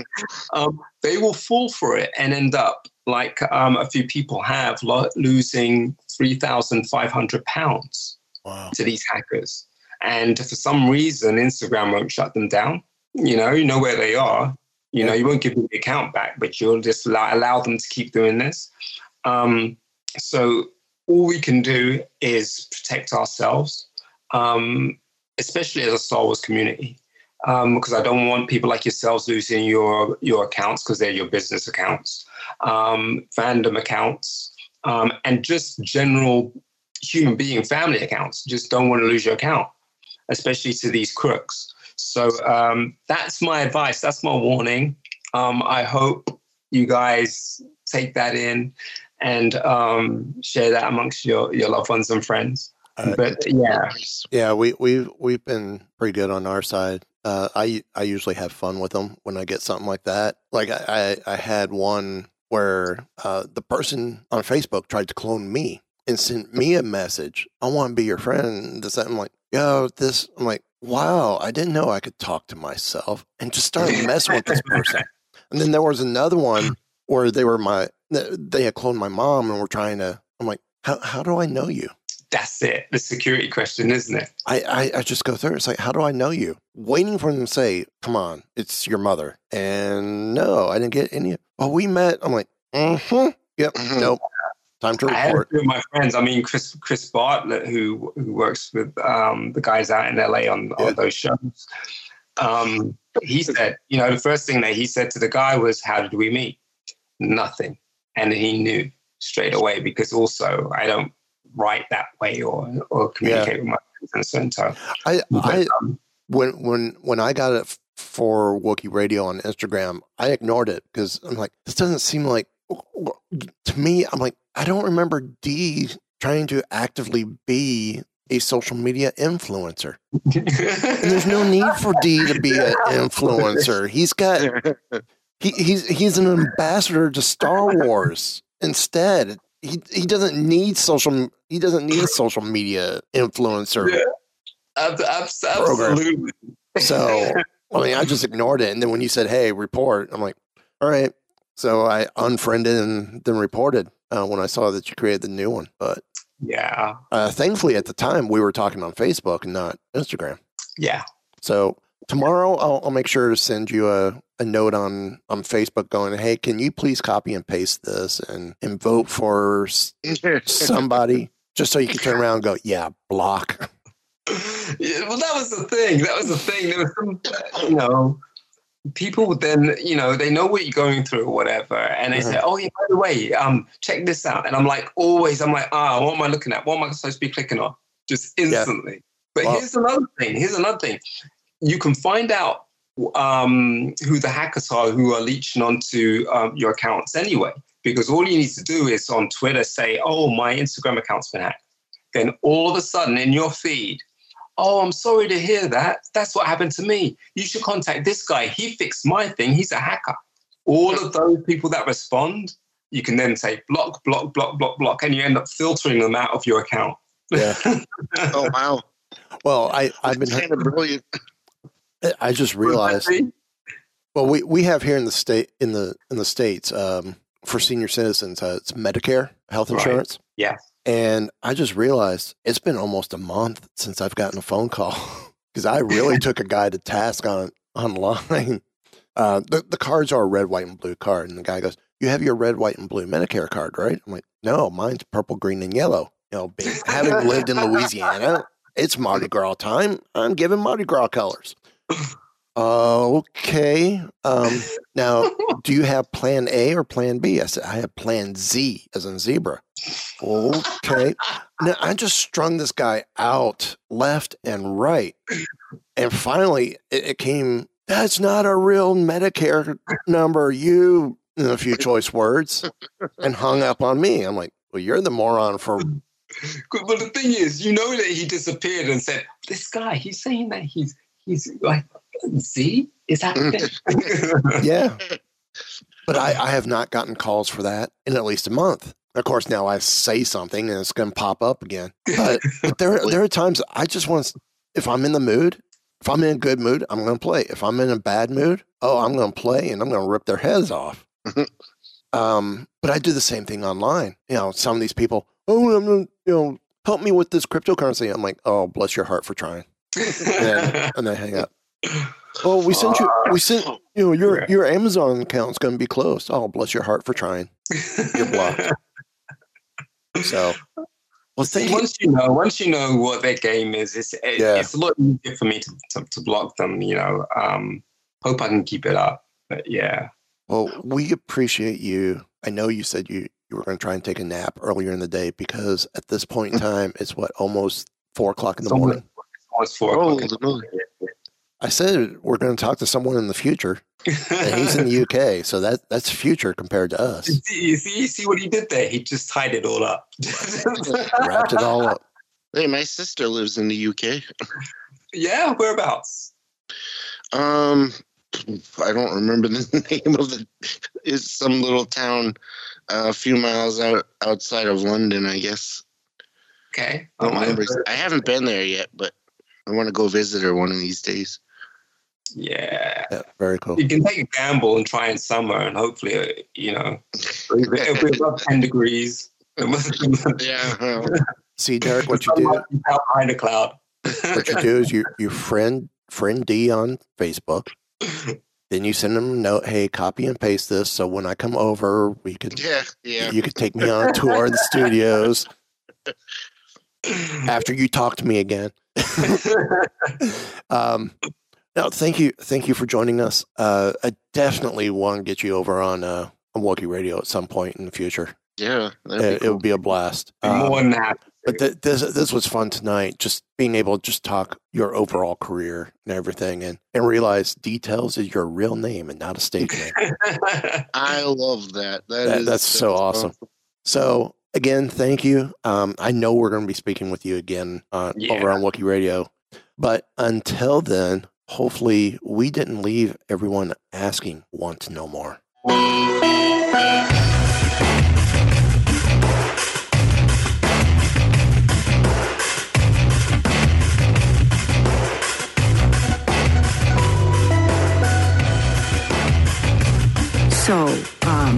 um, they will fall for it and end up like um, a few people have lo- losing 3,500 pounds wow. to these hackers. And for some reason, Instagram won't shut them down. You know, you know where they are. You know, you won't give them the account back, but you'll just allow, allow them to keep doing this. Um, so all we can do is protect ourselves, um, especially as a Star Wars community, because um, I don't want people like yourselves losing your your accounts because they're your business accounts, um, fandom accounts, um, and just general human being family accounts. Just don't want to lose your account especially to these crooks. So um, that's my advice. That's my warning. Um, I hope you guys take that in and um, share that amongst your, your loved ones and friends. Uh, but yeah, yeah, we we've we've been pretty good on our side. Uh, I I usually have fun with them when I get something like that. Like I I, I had one where uh, the person on Facebook tried to clone me and sent me a message. I want to be your friend. This I'm like, yo, this. I'm like, wow, I didn't know I could talk to myself and just started messing with this person. And then there was another one where they were my, they had cloned my mom and were trying to, I'm like, how, how do I know you? That's it. The security question, isn't it? I, I, I just go through. It's like, how do I know you? Waiting for them to say, come on, it's your mother. And no, I didn't get any. Well, we met. I'm like, mm-hmm. Yep. Mm-hmm. Nope. Time to I had report. of my friends. I mean, Chris Chris Bartlett, who who works with um, the guys out in LA on, Yeah. on those shows. Um, he said, you know, the first thing that he said to the guy was, "How did we meet?" Nothing, and he knew straight away because also I don't write that way or or communicate with my friends and so and so. I, I um, when when when I got it for Wookie Radio on Instagram, I ignored it because I'm like, this doesn't seem like to me. I'm like, I don't remember D trying to actively be a social media influencer. And there's no <laughs> need for D to be an influencer. He's got <laughs> he, he's he's an ambassador to Star Wars. Instead, he he doesn't need social he doesn't need a social media influencer. Program. absolutely. So I mean, I just ignored it. And then when you said, "Hey, report," I'm like, "All right." So I unfriended and then reported uh, when I saw that you created the new one. But yeah, uh, thankfully, at the time, we were talking on Facebook and not Instagram. yeah. So tomorrow, I'll, I'll make sure to send you a, a note on on Facebook going, "Hey, can you please copy and paste this and and vote for somebody?" <laughs> Just so you can turn around and go, "Yeah, block." Yeah, well, that was the thing. That was the thing. There was some, you know, people would then, you know, they know what you're going through or whatever, and they say, Mhm. "Oh, yeah, by the way, um, check this out." And I'm like, always, I'm like, ah, what am I looking at? What am I supposed to be clicking on? Just instantly. But Well- here's another thing. Here's another thing. You can find out um, who the hackers are who are leeching onto um, your accounts anyway, because all you need to do is on Twitter say, "Oh, my Instagram account's been hacked." Then all of a sudden in your feed, Oh, I'm sorry to hear that. That's what happened to me. You should contact this guy. He fixed my thing. He's a hacker. All of those people that respond, you can then say block, block, block, block, block, and you end up filtering them out of your account. Yeah. <laughs> oh wow, Well, I I've been kind of brilliant. I just realized. Well, we, we have here in the state in the in the states um, for senior citizens, uh, it's Medicare health Right. insurance, Yeah. and I just realized it's been almost a month since I've gotten a phone call <laughs> because I really <laughs> took a guy to task on online. <laughs> Uh, the the cards are a red, white, and blue card, and the guy goes, "You have your red, white, and blue Medicare card, right?" I'm like, "No, mine's purple, green, and yellow." You know, having lived in Louisiana, it's Mardi Gras time. I'm giving Mardi Gras colors. Okay. Um, now, <laughs> do you have plan A or plan B? I said, I have plan Z as in zebra. Okay. Now, I just strung this guy out left and right. And finally, it, it came, that's not a real Medicare number. You, and a few choice words, and hung up on me. I'm like, well, you're the moron for but the thing is, you know that he disappeared and said, "This guy, he's saying that he's he's like, see, is that thing?" <laughs> yeah. But I, I have not gotten calls for that in at least a month. Of course, now I say something and it's going to pop up again. But, but <laughs> there, there are times I just want to, if I'm in the mood, if I'm in a good mood, I'm going to play. If I'm in a bad mood, oh, I'm going to play and I'm going to rip their heads off. <laughs> um, but I do the same thing online. You know, some of these people, oh, I'm gonna, you know, help me with this cryptocurrency. I'm like, oh, bless your heart for trying. And then, and then hang up. Oh, we sent you. We sent you know your your Amazon account's going to be closed. Oh, bless your heart for trying. You're blocked. So, well, thank once you know, once you know what their game is, it's it, Yeah. it's a lot easier for me to, to, to block them. You know, um, hope I can keep it up. But yeah, Well, we appreciate you. I know you said you you were going to try and take a nap earlier in the day because at this point in <laughs> time, it's what almost four o'clock in the It's almost- morning. it's almost four Oh, o'clock. in the morning. <laughs> I said we're going to talk to someone in the future, and he's in the UK, so that that's future compared to us. You see, you see, what he did there? He just tied it all up. <laughs> Wrapped it all up. Hey, my sister lives in the UK. Yeah, whereabouts? Um, I don't remember the <laughs> name of the. It's some little town uh, a few miles out outside of London, I guess. Okay. I don't remember. I haven't been there yet, but I want to go visit her one of these days. Yeah. Yeah, very cool. You can take a gamble and try in summer, and hopefully, uh, you know, it'll be above 10 degrees. yeah. <laughs> See, Derek, what you do, Out behind a cloud. what you do is you you friend friend D on Facebook, <laughs> Then you send them a note, hey, copy and paste this. So when I come over, we could Yeah, yeah. you could take me on a tour of the <laughs> studios after you talk to me again. <laughs> um, no, thank you, thank you for joining us. Uh, I definitely want to get you over on uh, on Wookie Radio at some point in the future. Yeah, It, be it would be a blast. Um, more than happy. but th- this this was fun tonight. Just being able to just talk your overall career and everything, and and realize details is your real name and not a stage name. <laughs> I love that. That That- is- that's so awesome. So again, thank you. Um, I know we're going to be speaking with you again uh, over on Wookie Radio, but until then, hopefully, we didn't leave everyone asking want to know more. So, um,